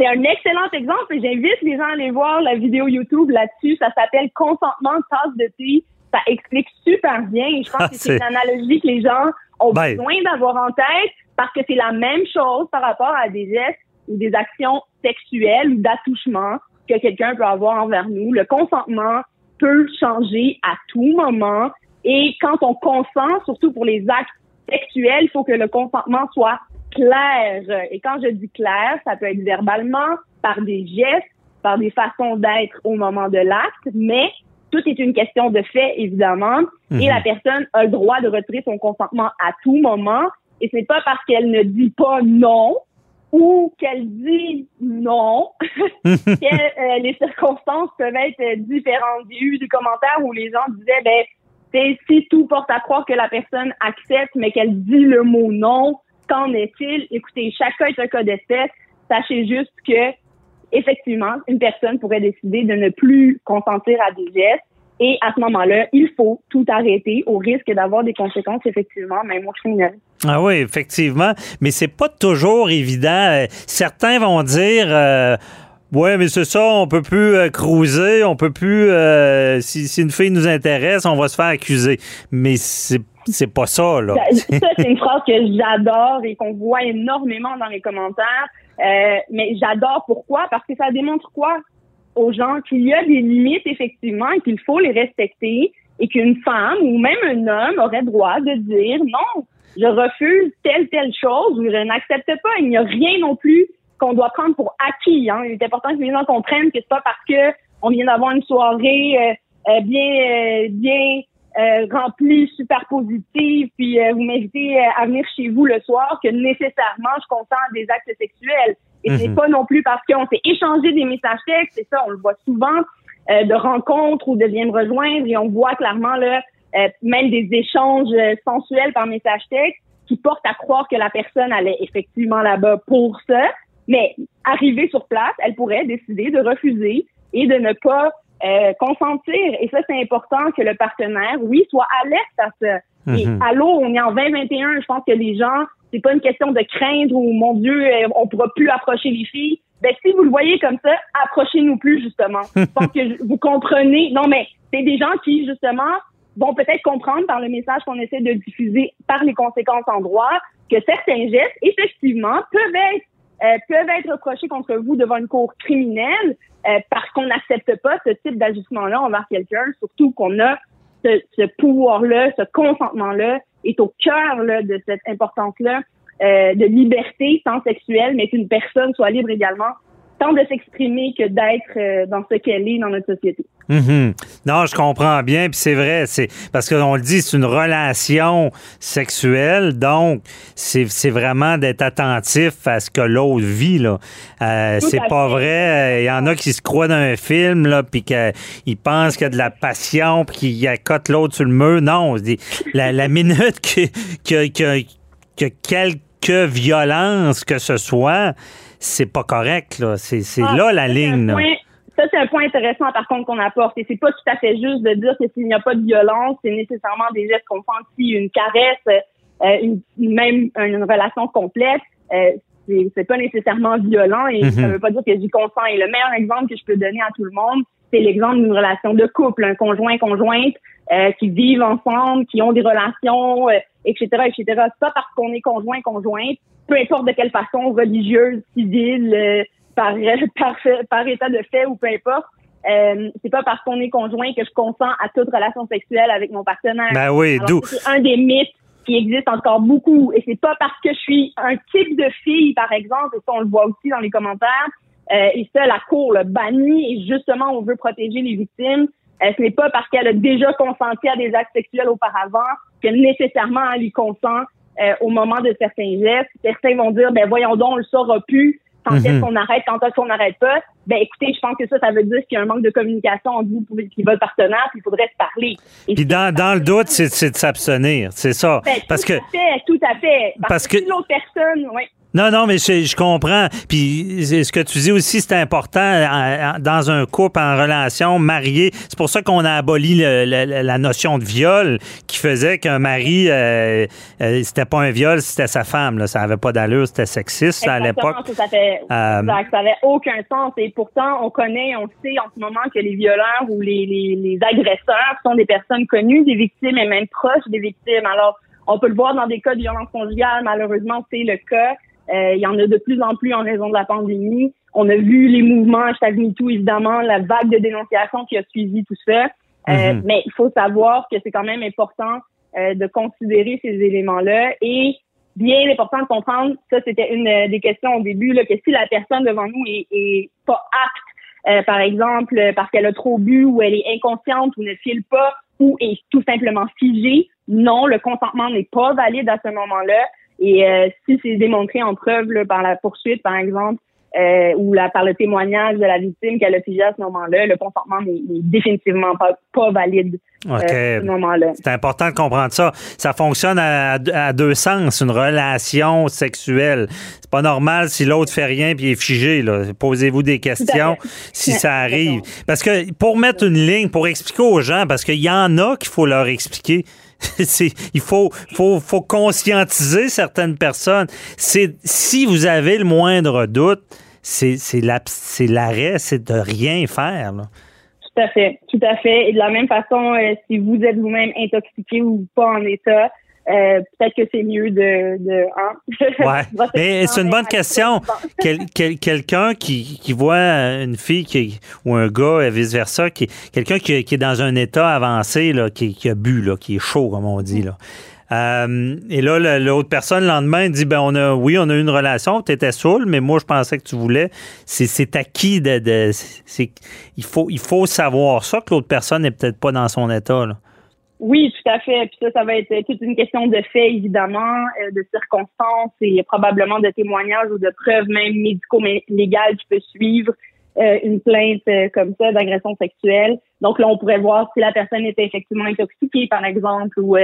C'est un excellent exemple et j'invite les gens à aller voir la vidéo YouTube là-dessus. Ça s'appelle Consentement de tasse de thé. Ça explique super bien. je pense que c'est une analogie que les gens ont ben. besoin d'avoir en tête parce que c'est la même chose par rapport à des gestes ou des actions sexuelles ou d'attouchement que quelqu'un peut avoir envers nous. Le consentement peut changer à tout moment. Et quand on consent, surtout pour les actes sexuels, il faut que le consentement soit clair. Et quand je dis clair, ça peut être verbalement, par des gestes, par des façons d'être au moment de l'acte, mais tout est une question de fait, évidemment. Et mhm. la personne a le droit de retirer son consentement à tout moment. Et c'est pas parce qu'elle ne dit pas non ou qu'elle dit non que euh, les circonstances peuvent être différentes. J'ai eu des commentaires où les gens disaient, ben, si tout porte à croire que la personne accepte, mais qu'elle dit le mot non, Qu'en est-il? Écoutez, cas est un cas d'espèce. Sachez juste que, effectivement, une personne pourrait décider de ne plus consentir à des gestes. Et à ce moment-là, il faut tout arrêter au risque d'avoir des conséquences, effectivement, même au criminel. Ah oui, effectivement. Mais c'est pas toujours évident. Certains vont dire. Euh, Ouais, mais c'est ça, on peut plus euh, cruiser, on peut plus euh, si, si, une fille nous intéresse, on va se faire accuser. Mais c'est c'est pas ça, là. Ça, c'est une phrase que j'adore et qu'on voit énormément dans les commentaires. Euh, mais j'adore pourquoi? Parce que ça démontre quoi? Aux gens? Qu'il y a des limites, effectivement, et qu'il faut les respecter et qu'une femme ou même un homme aurait droit de dire non, je refuse telle, telle chose ou je n'accepte pas. Il n'y a rien non plus qu'on doit prendre pour acquis. Hein. Il est important que les gens comprennent que c'est pas parce que on vient d'avoir une soirée euh, euh, bien, bien euh, remplie, super positive, puis euh, vous m'invitez euh, à venir chez vous le soir, que nécessairement je consens à des actes sexuels. Et c'est mhm. pas non plus parce qu'on s'est échangé des messages textes, c'est ça, on le voit souvent, de rencontres ou de viens me rejoindre, et on voit clairement là, même des échanges sensuels par message texte qui portent à croire que la personne allait effectivement là-bas pour ça. Mais arriver sur place, elle pourrait décider de refuser et de ne pas euh, consentir. Et ça, c'est important que le partenaire, oui, soit alerte à ça. Et mhm. allô, on est en 2021, je pense que les gens, c'est pas une question de craindre ou mon Dieu, euh, on pourra plus approcher les filles. Ben, si vous le voyez comme ça, approchez-nous plus, justement. je pense que vous comprenez. Non, mais c'est des gens qui, justement, vont peut-être comprendre par le message qu'on essaie de diffuser par les conséquences en droit que certains gestes, effectivement, peuvent être euh, peuvent être reprochés contre vous devant une cour criminelle euh, parce qu'on n'accepte pas ce type d'ajustement-là envers quelqu'un, surtout qu'on a ce, ce pouvoir-là, ce consentement-là est au cœur là, de cette importance-là euh, de liberté, tant sexuelle, mais qu'une personne soit libre également, tant de s'exprimer que d'être euh, dans ce qu'elle est dans notre société. Mhm. Non, je comprends bien, puis c'est vrai, c'est parce qu'on le dit, c'est une relation sexuelle, donc c'est vraiment d'être attentif à ce que l'autre vit là. Euh, c'est pas vrai. Il y en a qui se croient dans un film là, puis qu'ils pensent qu'il y a de la passion, puis qu'ils accotent l'autre sur le mur. Non, la, la minute que, que, que, que quelque violence que ce soit, c'est pas correct là. C'est Ah, là la ligne. point- ça, c'est un point intéressant, par contre, qu'on apporte. Et c'est pas tout à fait juste de dire que s'il n'y a pas de violence, c'est nécessairement des gestes consentis, une caresse, euh, une, même une relation complète. Euh, c'est c'est pas nécessairement violent et Mhm. ça veut pas dire que j'y consens. Et le meilleur exemple que je peux donner à tout le monde, c'est l'exemple d'une relation de couple, un conjoint conjointe euh, qui vivent ensemble, qui ont des relations, euh, etc., etc. Pas parce qu'on est conjoint conjointe, peu importe de quelle façon, religieuse, civile, euh, par, par, par état de fait ou peu importe. Euh, c'est pas parce qu'on est conjoint que je consens à toute relation sexuelle avec mon partenaire. Ben oui, d'où- C'est un des mythes qui existe encore beaucoup. Et c'est pas parce que je suis un type de fille, par exemple, et ça on le voit aussi dans les commentaires, euh, et ça la cour le bannit et justement on veut protéger les victimes. Euh, ce n'est pas parce qu'elle a déjà consenti à des actes sexuels auparavant que nécessairement elle y consent euh, au moment de certains gestes. Certains vont dire, ben voyons donc, on le saura plus. Quand est-ce Mhm. qu'on arrête, quand est-ce qu'on n'arrête pas? Ben écoutez, je pense que ça, ça veut dire qu'il y a un manque de communication entre vous et votre partenaire, puis il faudrait se parler. Et Puis dans, dans le doute, c'est c'est de s'abstenir, c'est ça. ben, Parce tout que à fait, tout à fait. Parce, parce que, que- si l'autre personne, oui. Non, non, mais je, je comprends. Puis ce que tu dis aussi, c'est important en- en- dans un couple en relation marié. C'est pour ça qu'on a aboli le- le- la notion de viol qui faisait qu'un mari, euh, euh, c'était pas un viol, c'était sa femme. Là. Ça avait pas d'allure, c'était sexiste ça, à l'époque. Ça, ça fait, Euh, exact, ça avait aucun sens. Et pourtant, on connaît, on sait en ce moment que les violeurs ou les, les, les agresseurs sont des personnes connues, des victimes et même proches des victimes. Alors, on peut le voir dans des cas de violence conjugale. Malheureusement, c'est le cas. Euh, il y en a de plus en plus en raison de la pandémie. On a vu les mouvements hashtag MeToo, évidemment, la vague de dénonciation qui a suivi tout ça. Euh, Mhm. Mais il faut savoir que c'est quand même important euh, de considérer ces éléments-là et bien important de comprendre, ça c'était une euh, des questions au début, là, que si la personne devant nous est, est pas apte, euh, par exemple, parce qu'elle a trop bu ou elle est inconsciente ou ne file pas ou est tout simplement figée, non, le consentement n'est pas valide à ce moment-là. Et euh, si c'est démontré en preuve là, par la poursuite, par exemple, euh, ou la, par le témoignage de la victime qu'elle a figé à ce moment-là, le consentement n'est définitivement pas, pas valide euh, à ce moment-là. C'est important de comprendre ça. Ça fonctionne à, à deux sens, une relation sexuelle. C'est pas normal si l'autre fait rien puis est figé. Posez-vous des questions si ça arrive. Parce que pour mettre une ligne, pour expliquer aux gens, parce qu'il y en a qu'il faut leur expliquer. Il faut, faut, faut conscientiser certaines personnes. C'est si vous avez le moindre doute, c'est l'arrêt, c'est de rien faire. là. Tout à fait, tout à fait. Et de la même façon, euh, si vous êtes vous-même intoxiqué ou pas en état, euh, peut-être que c'est mieux de... de hein? Ouais. Mais c'est une bonne question. Quel- quel- quelqu'un qui, qui voit une fille qui, ou un gars, et vice-versa, qui, quelqu'un qui, qui est dans un état avancé, là, qui, qui a bu, là, qui est chaud, comme on dit. Là. Euh, et là, l'autre personne, le lendemain, dit ben on a, oui, on a eu une relation, tu étais saoul, mais moi, je pensais que tu voulais. C'est, c'est acquis de. de c'est, il, faut, il faut savoir ça, que l'autre personne n'est peut-être pas dans son état. Là. Oui, tout à fait. Puis ça, ça va être toute une question de faits, évidemment, euh, de circonstances et probablement de témoignages ou de preuves même médico-légales qui peuvent suivre euh, une plainte euh, comme ça d'agression sexuelle. Donc là, on pourrait voir si la personne était effectivement intoxiquée, par exemple, ou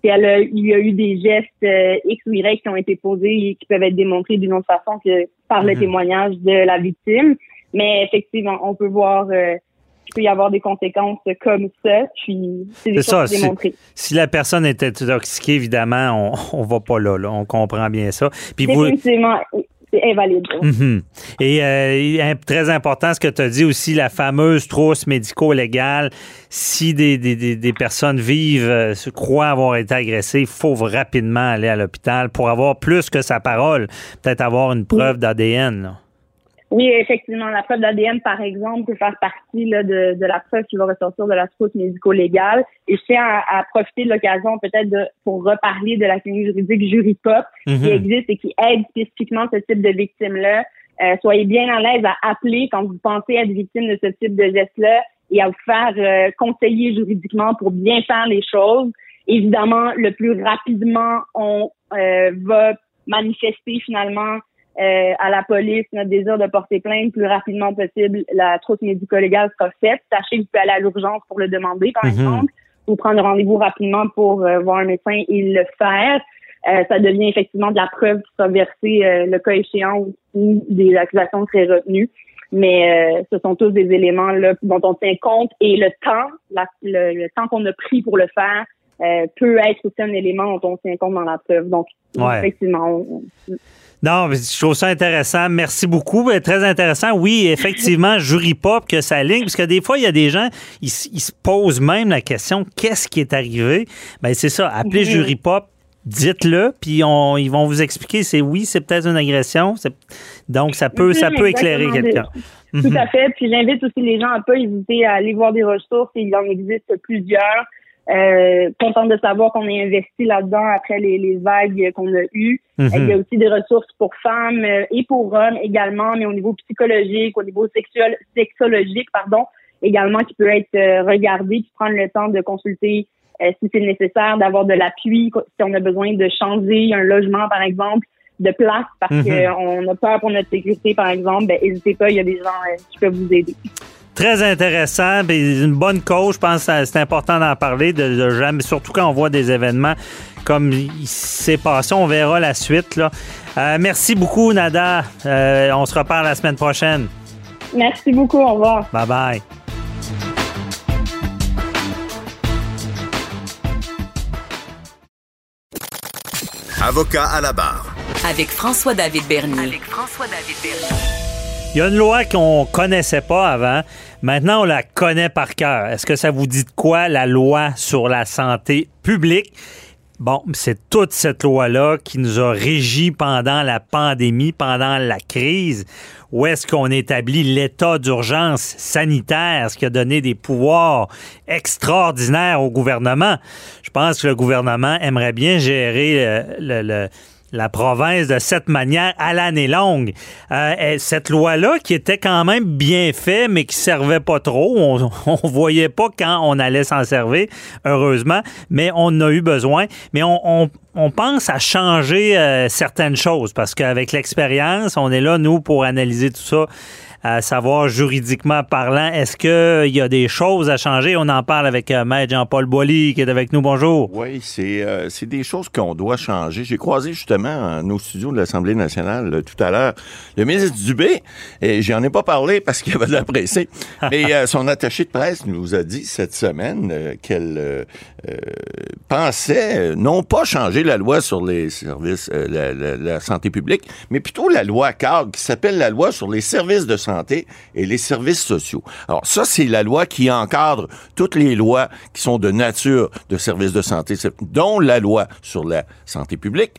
si elle a, il y a eu des gestes X ou Y qui ont été posés et qui peuvent être démontrés d'une autre façon que par le Mhm. témoignage de la victime. Mais effectivement, on peut voir euh, peut y avoir des conséquences comme ça. Puis c'est des ça. Si, la personne était intoxiquée, évidemment, on, on va pas là, là. On comprend bien ça. Puis vous, Définitivement, c'est invalide. Mhm. Et euh, très important, ce que tu as dit aussi, la fameuse trousse médico-légale. Si des, des, des, des personnes vivent, euh, se croient avoir été agressées, il faut rapidement aller à l'hôpital pour avoir plus que sa parole, peut-être avoir une preuve d'ADN. Oui, effectivement, la preuve d'ADN, par exemple, peut faire partie là, de, de la preuve qui va ressortir de la trousse médico-légale. Et je tiens à, à profiter de l'occasion peut-être de, pour reparler de la clinique juridique Jury Pop qui Mhm. existe et qui aide spécifiquement ce type de victimes-là. Euh, soyez bien à l'aise à appeler quand vous pensez être victime de ce type de geste-là et à vous faire euh, conseiller juridiquement pour bien faire les choses. Évidemment, le plus rapidement on euh, va manifester finalement euh, à la police notre désir de porter plainte, plus rapidement possible, la trousse médico-légale sera faite. Sachez que vous pouvez aller à l'urgence pour le demander, par Mhm. exemple, ou prendre rendez-vous rapidement pour euh, voir un médecin et le faire. Euh, ça devient effectivement de la preuve qui sera versée euh, le cas échéant ou, des accusations seraient retenues. Mais euh, ce sont tous des éléments là, dont on tient compte et le temps, la- le, le temps qu'on a pris pour le faire euh, peut être aussi un élément dont on tient compte dans la preuve. Donc, Ouais. effectivement, on- on- Non, mais je trouve ça intéressant. Merci beaucoup. Euh, Très intéressant. Oui, effectivement, jury pop que ça ligne, parce que des fois, il y a des gens, ils, se posent même la question qu'est-ce qui est arrivé? Ben, c'est ça. Appelez Mhm. jury pop, dites-le, puis on, ils vont vous expliquer c'est oui, c'est peut-être une agression. Donc, ça peut, ça Mhm, peut éclairer quelqu'un. Tout Mhm. à fait. Puis j'invite aussi les gens à pas hésiter à aller voir des ressources. Il en existe plusieurs. Euh, contente de savoir qu'on est investi là-dedans après les, les vagues qu'on a eues. Mhm. Il y a aussi des ressources pour femmes et pour hommes également, mais au niveau psychologique, au niveau sexuel, sexologique, pardon, également qui peut être euh, regardé, puis prendre le temps de consulter euh, si c'est nécessaire, d'avoir de l'appui, si on a besoin de changer un logement, par exemple, de place parce Mhm. qu'on a peur pour notre sécurité, par exemple, ben, n'hésitez pas, il y a des gens euh, qui peuvent vous aider. Très intéressant. Une bonne cause. Je pense que c'est important d'en parler, de, de jamais, surtout quand on voit des événements comme il s'est passé. On verra la suite. Là. Euh, merci beaucoup, Nada. Euh, on se reparle la semaine prochaine. Merci beaucoup, au revoir. Bye bye. Avocat à la barre. Avec François-David Bernier. Il y a une loi qu'on connaissait pas avant. Maintenant, on la connaît par cœur. Est-ce que ça vous dit de quoi, la loi sur la santé publique? Bon, c'est toute cette loi-là qui nous a régi pendant la pandémie, pendant la crise. Où est-ce qu'on établit l'état d'urgence sanitaire, ce qui a donné des pouvoirs extraordinaires au gouvernement? Je pense que le gouvernement aimerait bien gérer euh, le- le- la province de cette manière à l'année longue. Euh, et cette loi-là, qui était quand même bien faite, mais qui servait pas trop, on, on voyait pas quand on allait s'en servir, heureusement, mais on a eu besoin. Mais on pense à changer euh, certaines choses, parce qu'avec l'expérience, on est là, nous, pour analyser tout ça à savoir juridiquement parlant, est-ce qu'il y a des choses à changer? On en parle avec euh, Maître Jean-Paul Boilly qui est avec nous. Bonjour. Oui, c'est euh, des choses qu'on doit changer. J'ai croisé justement nos studios de l'Assemblée nationale euh, tout à l'heure le ministre Dubé, et j'en ai pas parlé parce qu'il avait de la pressée, mais euh, son attaché de presse nous a dit cette semaine euh, qu'elle euh, euh, pensait euh, non pas changer la loi sur les services, euh, la, la- la santé publique, mais plutôt la loi cadre qui s'appelle la loi sur les services de santé et les services sociaux. Alors ça, c'est la loi qui encadre toutes les lois qui sont de nature de services de santé, dont la loi sur la santé publique.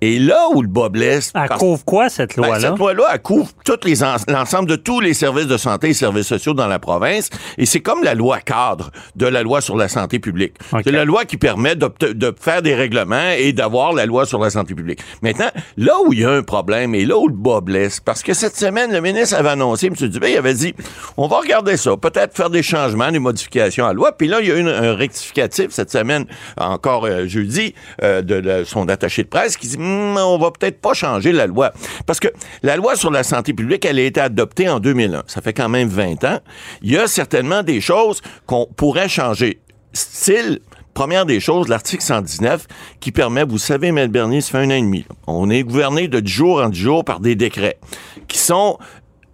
Et là où le bas blesse... Elle parce- couvre quoi, cette ben, loi-là? cette loi-là, elle couvre l'ensemble de tous les services de santé et services sociaux dans la province. Et c'est comme la loi cadre de la loi sur la santé publique. C'est la loi qui permet d'obte- de faire des règlements et d'avoir la loi sur la santé publique. Maintenant, là où il y a un problème et là où le bas blesse, parce que cette semaine, le ministre avait annoncé, M. Dubé, il avait dit, on va regarder ça, peut-être faire des changements, des modifications à la loi. Puis là, il y a eu un rectificatif cette semaine, encore euh, jeudi, euh, de, son attaché de presse qui dit, Hmm, on va peut-être pas changer la loi. Parce que la loi sur la santé publique, elle a été adoptée en 2001. Ça fait quand même 20 ans. Il y a certainement des choses qu'on pourrait changer. Style, Première des choses, l'article 119 qui permet, vous savez, M. Bernier, ça fait un an et demi. On est gouverné de 10 jours en 10 jours par des décrets qui sont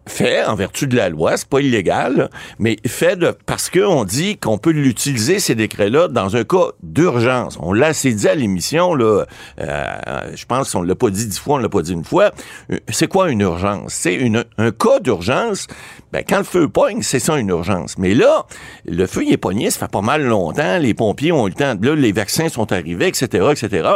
fait en vertu de la loi, c'est pas illégal, mais fait de, parce qu'on dit qu'on peut l'utiliser, ces décrets-là, dans un cas d'urgence. On l'a assez dit à l'émission, là, euh, je pense qu'on l'a pas dit dix fois, on l'a pas dit une fois. Euh, C'est quoi une urgence? C'est un cas d'urgence, ben, quand le feu pogne, c'est ça une urgence. Mais là, le feu, il est pogné, ça fait pas mal longtemps, les pompiers ont eu le temps, là, les vaccins sont arrivés, etc., etc.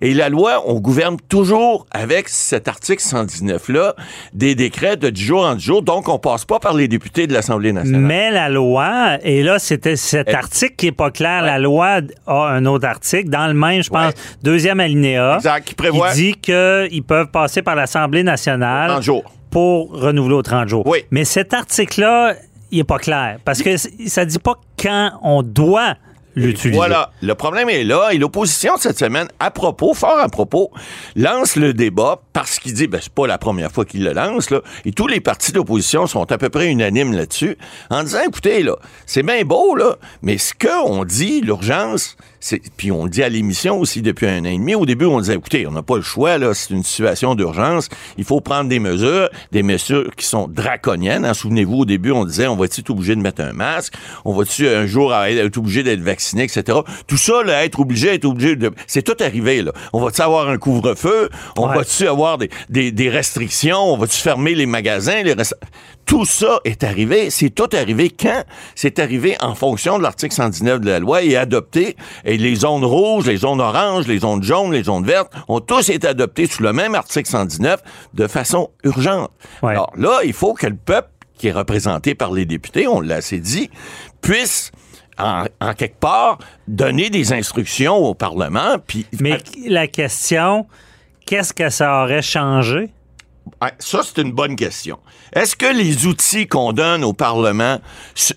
Et la loi, on gouverne toujours avec cet article 119-là, des décrets de 10 jours 30 jours, donc on passe pas par les députés de l'Assemblée nationale. Mais la loi, et là, c'était cet article qui est pas clair. La loi a un autre article, dans le même, je pense, deuxième alinéa, Exact, qui prévoit- dit qu'ils peuvent passer par l'Assemblée nationale 30 jours. Pour renouveler aux 30 jours. Oui. Mais cet article-là, il est pas clair, parce que ça dit pas quand on doit l'utiliser. Voilà. Le problème est là. Et l'opposition, cette semaine, à propos, fort à propos, lance le débat parce qu'il dit, ben, c'est pas la première fois qu'il le lance, là. Et tous les partis d'opposition sont à peu près unanimes là-dessus, en disant, écoutez, là, c'est bien beau, là, mais ce qu'on dit, l'urgence, puis on le dit à l'émission aussi depuis un an et demi. Au début, on disait, écoutez, on n'a pas le choix, là, c'est une situation d'urgence. Il faut prendre des mesures, des mesures qui sont draconiennes. hein. Souvenez-vous, au début, on disait, on va-tu être obligé de mettre un masque? On va-tu un jour être obligé d'être vacciné, etc. Tout ça, là, être obligé, être obligé de, c'est tout arrivé, là. On va-tu avoir un couvre-feu? On Ouais. va-tu avoir des, des, des restrictions? On va-tu fermer les magasins? Les resta- tout ça est arrivé. C'est tout arrivé quand? C'est arrivé en fonction de l'article 119 de la loi et adopté. Et les zones rouges, les zones oranges, les zones jaunes, les zones vertes ont tous été adoptés sous le même article 119 de façon urgente. Ouais. Alors là, il faut que le peuple, qui est représenté par les députés, on l'a assez dit, puisse en, en quelque part donner des instructions au Parlement. Puis Mais la question, qu'est-ce que ça aurait changé? Ouais, ça, c'est une bonne question. Est-ce que les outils qu'on donne au Parlement,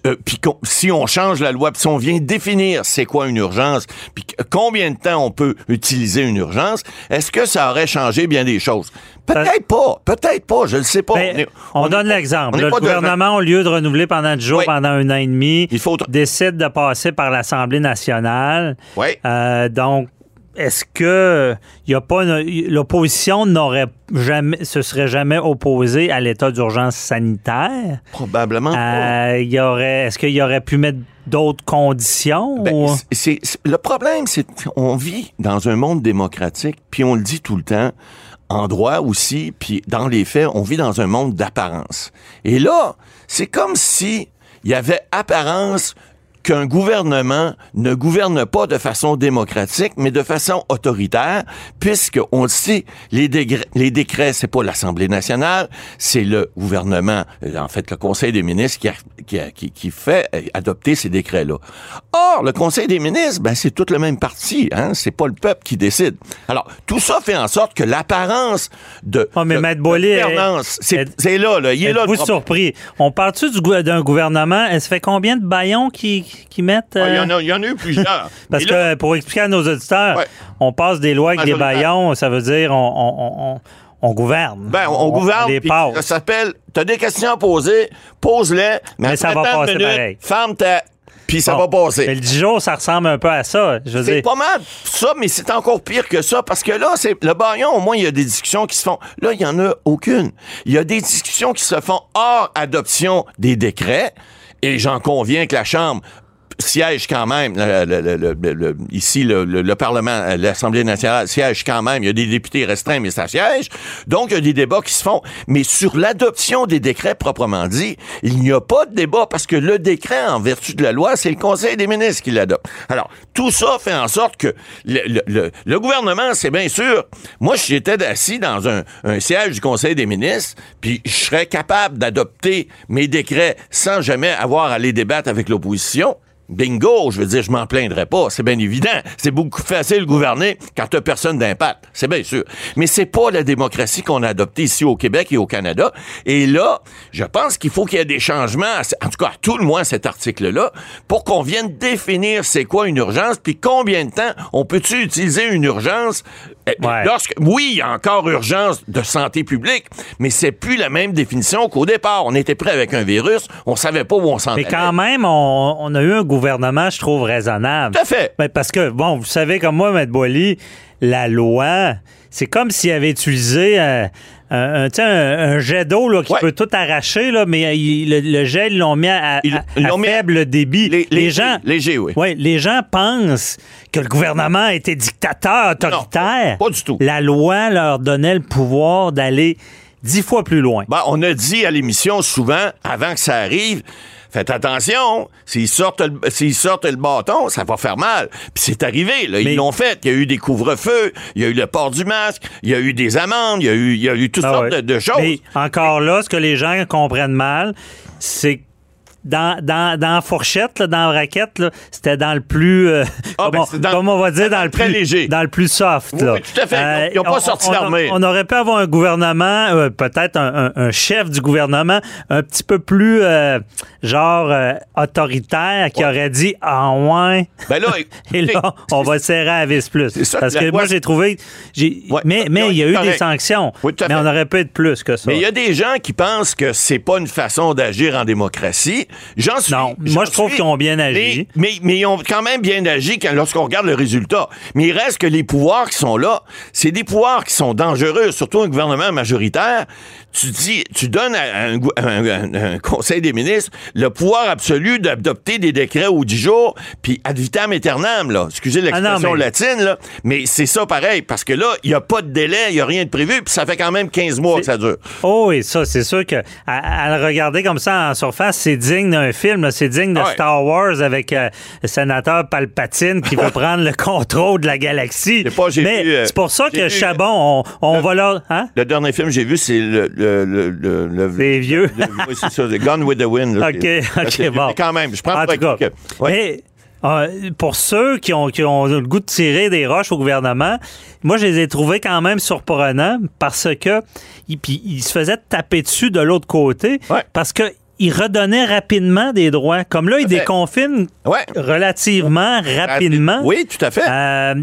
euh, puis si on change la loi, puis si on vient définir c'est quoi une urgence, puis combien de temps on peut utiliser une urgence, est-ce que ça aurait changé bien des choses? Peut-être pas, peut-être pas, je ne sais pas. Ben, est- on, donne l'exemple. Le gouvernement, au lieu de renouveler pendant 10 jours, Oui. pendant un an et demi, Il faut- décide de passer par l'Assemblée nationale. Oui. Euh, donc, est-ce que il y a pas l'opposition n'aurait jamais se serait jamais opposée à l'état d'urgence sanitaire? Probablement pas. Euh, il y aurait est-ce qu'il y aurait pu mettre d'autres conditions? Ben, ou- c'est- le problème, c'est qu'on vit dans un monde démocratique, puis on le dit tout le temps, en droit aussi, puis dans les faits, on vit dans un monde d'apparence. Et là, c'est comme si il y avait apparence qu'un gouvernement ne gouverne pas de façon démocratique, mais de façon autoritaire, puisque on le sait, les, décrets, c'est pas l'Assemblée nationale, c'est le gouvernement, en fait, le Conseil des ministres qui, qui, a- qui, qui fait euh, adopter ces décrets-là. Or, le Conseil des ministres, ben, c'est tout le même parti, hein, c'est pas le peuple qui décide. Alors, tout ça fait en sorte que l'apparence de, Ah, mais de- gouvernance, c'est là, là, il est là problème. surpris? On parle-tu d'un gouvernement? Est-ce fait combien de baillons qui, qui mettent? Ah, Il y, euh, en a- il y en a eu plusieurs. Parce Et là- que pour expliquer à nos auditeurs, Ouais. on passe des lois avec des baillons, ça veut dire on, on- on- on- gouverne. Ben, on, on gouverne. les. Ça s'appelle. T'as des questions à poser, pose-les. Mais, Mais ça va passer minutes, pareil. Ferme ta. Puis ça Bon. va passer. Mais le 10 jours, ça ressemble un peu à ça. C'est pas mal ça, mais c'est encore pire que ça parce que là, c'est le baillon. Au moins, il y a des discussions qui se font. Là, il y en a aucune. Il y a des discussions qui se font hors adoption des décrets. Et j'en conviens que la Chambre siège quand même, ici, le, le- le Parlement, euh, l'Assemblée nationale siège quand même. Il y a des députés restreints, mais ça siège. Donc, il y a des débats qui se font. Mais sur l'adoption des décrets proprement dit, il n'y a pas de débat parce que le décret, en vertu de la loi, c'est le Conseil des ministres qui l'adopte. Alors, tout ça fait en sorte que le, gouvernement, c'est bien sûr, moi, j'étais assis dans un, un siège du Conseil des ministres, puis je serais capable d'adopter mes décrets sans jamais avoir à les débattre avec l'opposition. Bingo, je veux dire, je m'en plaindrais pas, c'est bien évident. C'est beaucoup facile de gouverner quand t'as personne d'impact, c'est bien sûr. Mais c'est pas la démocratie qu'on a adoptée ici au Québec et au Canada. Et là, je pense qu'il faut qu'il y ait des changements, en tout cas, à tout le moins cet article-là, pour qu'on vienne définir c'est quoi une urgence, puis combien de temps on peut-tu utiliser une urgence Ouais. lorsque, oui, il y a encore urgence de santé publique, mais c'est plus la même définition qu'au départ. On était prêt avec un virus, on savait pas où on s'en mais quand même, on, on a eu un gouvernement, je trouve, raisonnable. Tout à fait. Ben, parce que, bon, vous savez comme moi, M. Boily, la loi, c'est comme s'il avait utilisé euh, un, un, un- jet d'eau là, qui Ouais. peut tout arracher, là, mais il- le, le jet, ils l'ont mis à, Ils- faible débit. Les- gens, léger, oui. Ouais, les gens pensent que le gouvernement était dictateur, autoritaire. pas du tout. La loi leur donnait le pouvoir d'aller dix fois plus loin. Ben, on a dit à l'émission souvent, avant que ça arrive, faites attention, s'ils sortent, le- s'ils sortent le bâton, ça va faire mal. Puis c'est arrivé, là, Mais- ils l'ont fait. Il y a eu des couvre-feux, il y a eu le port du masque, il y a eu des amendes, il y a eu, il y a eu toutes Ah sortes ouais. de, de choses. Mais encore là, ce que les gens comprennent mal, c'est que dans, dans, dans la fourchette, là, dans la raquette, c'était dans le plus. euh, Ah, ben, c'est dans- comment on va dire, dans le plus léger. Dans le plus soft. Oui, là. Euh, oui, tout à fait. Ils ont pas on- sorti on- l'armée. On, aurait pu avoir un gouvernement, euh, peut-être un, un- un chef du gouvernement, un petit peu plus, euh, genre, euh, autoritaire, qui aurait dit Ah, ouais. Ben là, Et là, on va serrer à la vis plus. Ça Parce que moi, j'ai trouvé. Ouais. mais mais il y a eu des sanctions. Oui, tout à mais on aurait pu être plus que ça. Mais il y a des gens qui pensent que c'est pas une façon d'agir en démocratie. J'en suis. Non, moi, je trouve qu'ils ont bien agi. Mais, mais, mais ils ont quand même bien agi lorsqu'on regarde le résultat. Mais il reste que les pouvoirs qui sont là, c'est des pouvoirs qui sont dangereux, surtout un gouvernement majoritaire. Tu dis, tu donnes à un, conseil des ministres le pouvoir absolu d'adopter des décrets aux 10 jours, puis ad vitam aeternam, là. Excusez l'expression Ah mais- latine, là. Mais c'est ça pareil, parce que là, il n'y a pas de délai, il n'y a rien de prévu, puis ça fait quand même 15 mois que ça dure. Oh, et ça, c'est sûr que à, à le regarder comme ça en surface, c'est digne d'un film, c'est digne de Ouais. Star Wars avec euh, le sénateur Palpatine qui veut prendre le contrôle de la galaxie. Pas- Mais euh, c'est pour ça que vu, Chabon, on, on va leur. Hein? Le dernier film que j'ai vu, c'est le, le, le, le, le- C'est vieux. oui, c'est ça, Gone with the Wind. là. OK, OK, bon. mais Quand même, je prends En pour tout cas, acquis que- ouais. mais, euh, pour ceux qui ont, qui ont le goût de tirer des roches au gouvernement, moi, je les ai trouvés quand même surprenants parce que ils, puis ils se faisaient taper dessus de l'autre côté Ouais. parce que ils redonnaient rapidement des droits. Comme là, fait. déconfinent Ouais. relativement rapidement. Oui, tout à fait. Euh,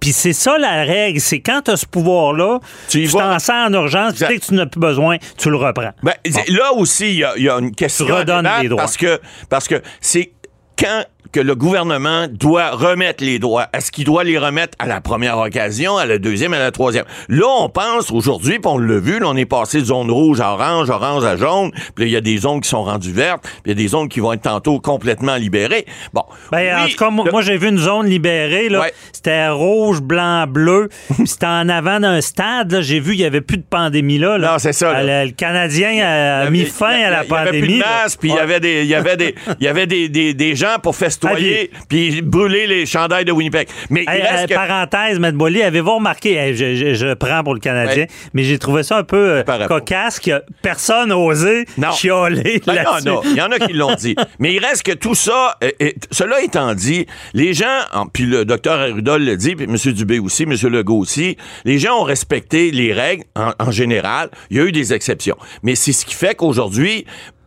Puis c'est- ça la règle, c'est quand tu as ce pouvoir-là, Tu t'en sers en urgence, tu sais que tu n'as plus besoin, tu le reprends. Ben, Là aussi, il y a, il y a une question Tu redonnes les droits. Parce que parce que c'est quand que le gouvernement doit remettre les droits. Est-ce qu'il doit les remettre à la première occasion, à la deuxième, à la troisième? Là, on pense aujourd'hui, puis on l'a vu, là, on est passé de zone rouge à orange, orange à jaune, puis il y a des zones qui sont rendues vertes, puis il y a des zones qui vont être tantôt complètement libérées. Bon. Ben, en oui, tout cas, moi, le- moi, j'ai vu une zone libérée. là. Ouais. C'était rouge, blanc, bleu. C'était en avant d'un stade. là. J'ai vu qu'il n'y avait plus de pandémie là. là. Non, c'est ça, là. Euh, Le, le Canadien a mis fin à la Il y avait plus pandémie. de masques, puis il y avait des, il y avait des, il y avait des, des, des gens pour festoyer, puis brûler les chandails de Winnipeg. Mais il reste euh, que- Parenthèse, M. Boily, avez-vous remarqué, je, je- je prends pour le Canadien, mais j'ai trouvé ça un peu euh, Par rapport. cocasse que personne n'a osé Non. chialer Ben, là-dessus. non, non, il y en a qui l'ont dit. Mais il reste que tout ça, euh, euh, cela étant dit, les gens, en- puis le docteur Arudol le dit, puis M. Dubé aussi, M. Legault aussi, les gens ont respecté les règles en, en général. Il y a eu des exceptions. Mais c'est ce qui fait qu'aujourd'hui,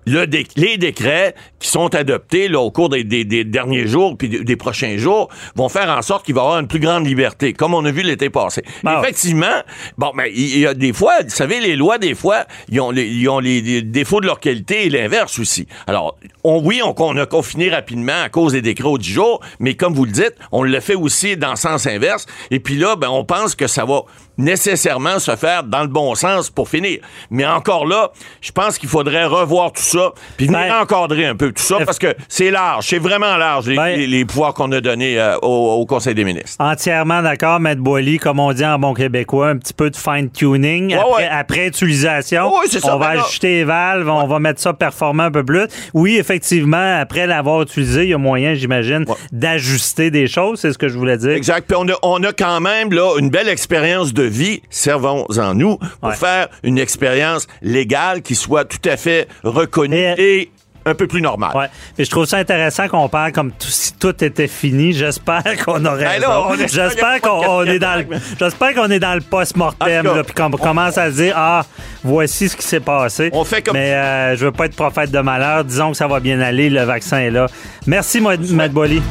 le dé- les décrets qui sont adoptés là, au cours des, des- des derniers jours puis des, des prochains jours vont faire en sorte qu'il va y avoir une plus grande liberté, comme on a vu l'été passé. Ah. Effectivement, bon, mais il y a des fois, vous savez, les lois, des fois, ils ont les, ils ont les, les défauts de leur qualité et l'inverse aussi. Alors, on, oui, on, on a confiné rapidement à cause des décrets aux 10 jours, mais comme vous le dites, on le fait aussi dans le sens inverse. Et puis là, ben, on pense que ça va nécessairement se faire dans le bon sens pour finir. Mais encore là, je pense qu'il faudrait revoir tout ça, puis venir Ben, encadrer un peu tout ça, parce que c'est large, c'est vraiment large, les, Ben, les- les pouvoirs qu'on a donnés euh, au, au Conseil des ministres. Entièrement d'accord, Maître Boily, comme on dit en bon québécois, un petit peu de fine-tuning. après, ouais. après utilisation, Ouais, ça, on va ben là- ajuster les valves, on va mettre ça performant un peu plus. Oui, effectivement, après l'avoir utilisé, il y a moyen, j'imagine, d'ajuster des choses, c'est ce que je voulais dire. Exact. Puis on a, on a quand même là une belle expérience de vie. Servons-en nous pour Ouais. faire une expérience légale qui soit tout à fait reconnue Et- et, un peu plus normale. Ouais. Mais je trouve ça intéressant qu'on parle comme tout- si tout était fini. J'espère qu'on aurait Ben J'espère qu'on on est dans le, j'espère qu'on est dans le post-mortem, puis qu'on commence à se dire, ah, voici ce qui s'est passé. On fait comme- Mais euh, je veux pas être prophète de malheur. Disons que ça va bien aller. Le vaccin est là. Merci, Matt Bolly.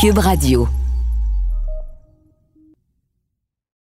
Cube Radio.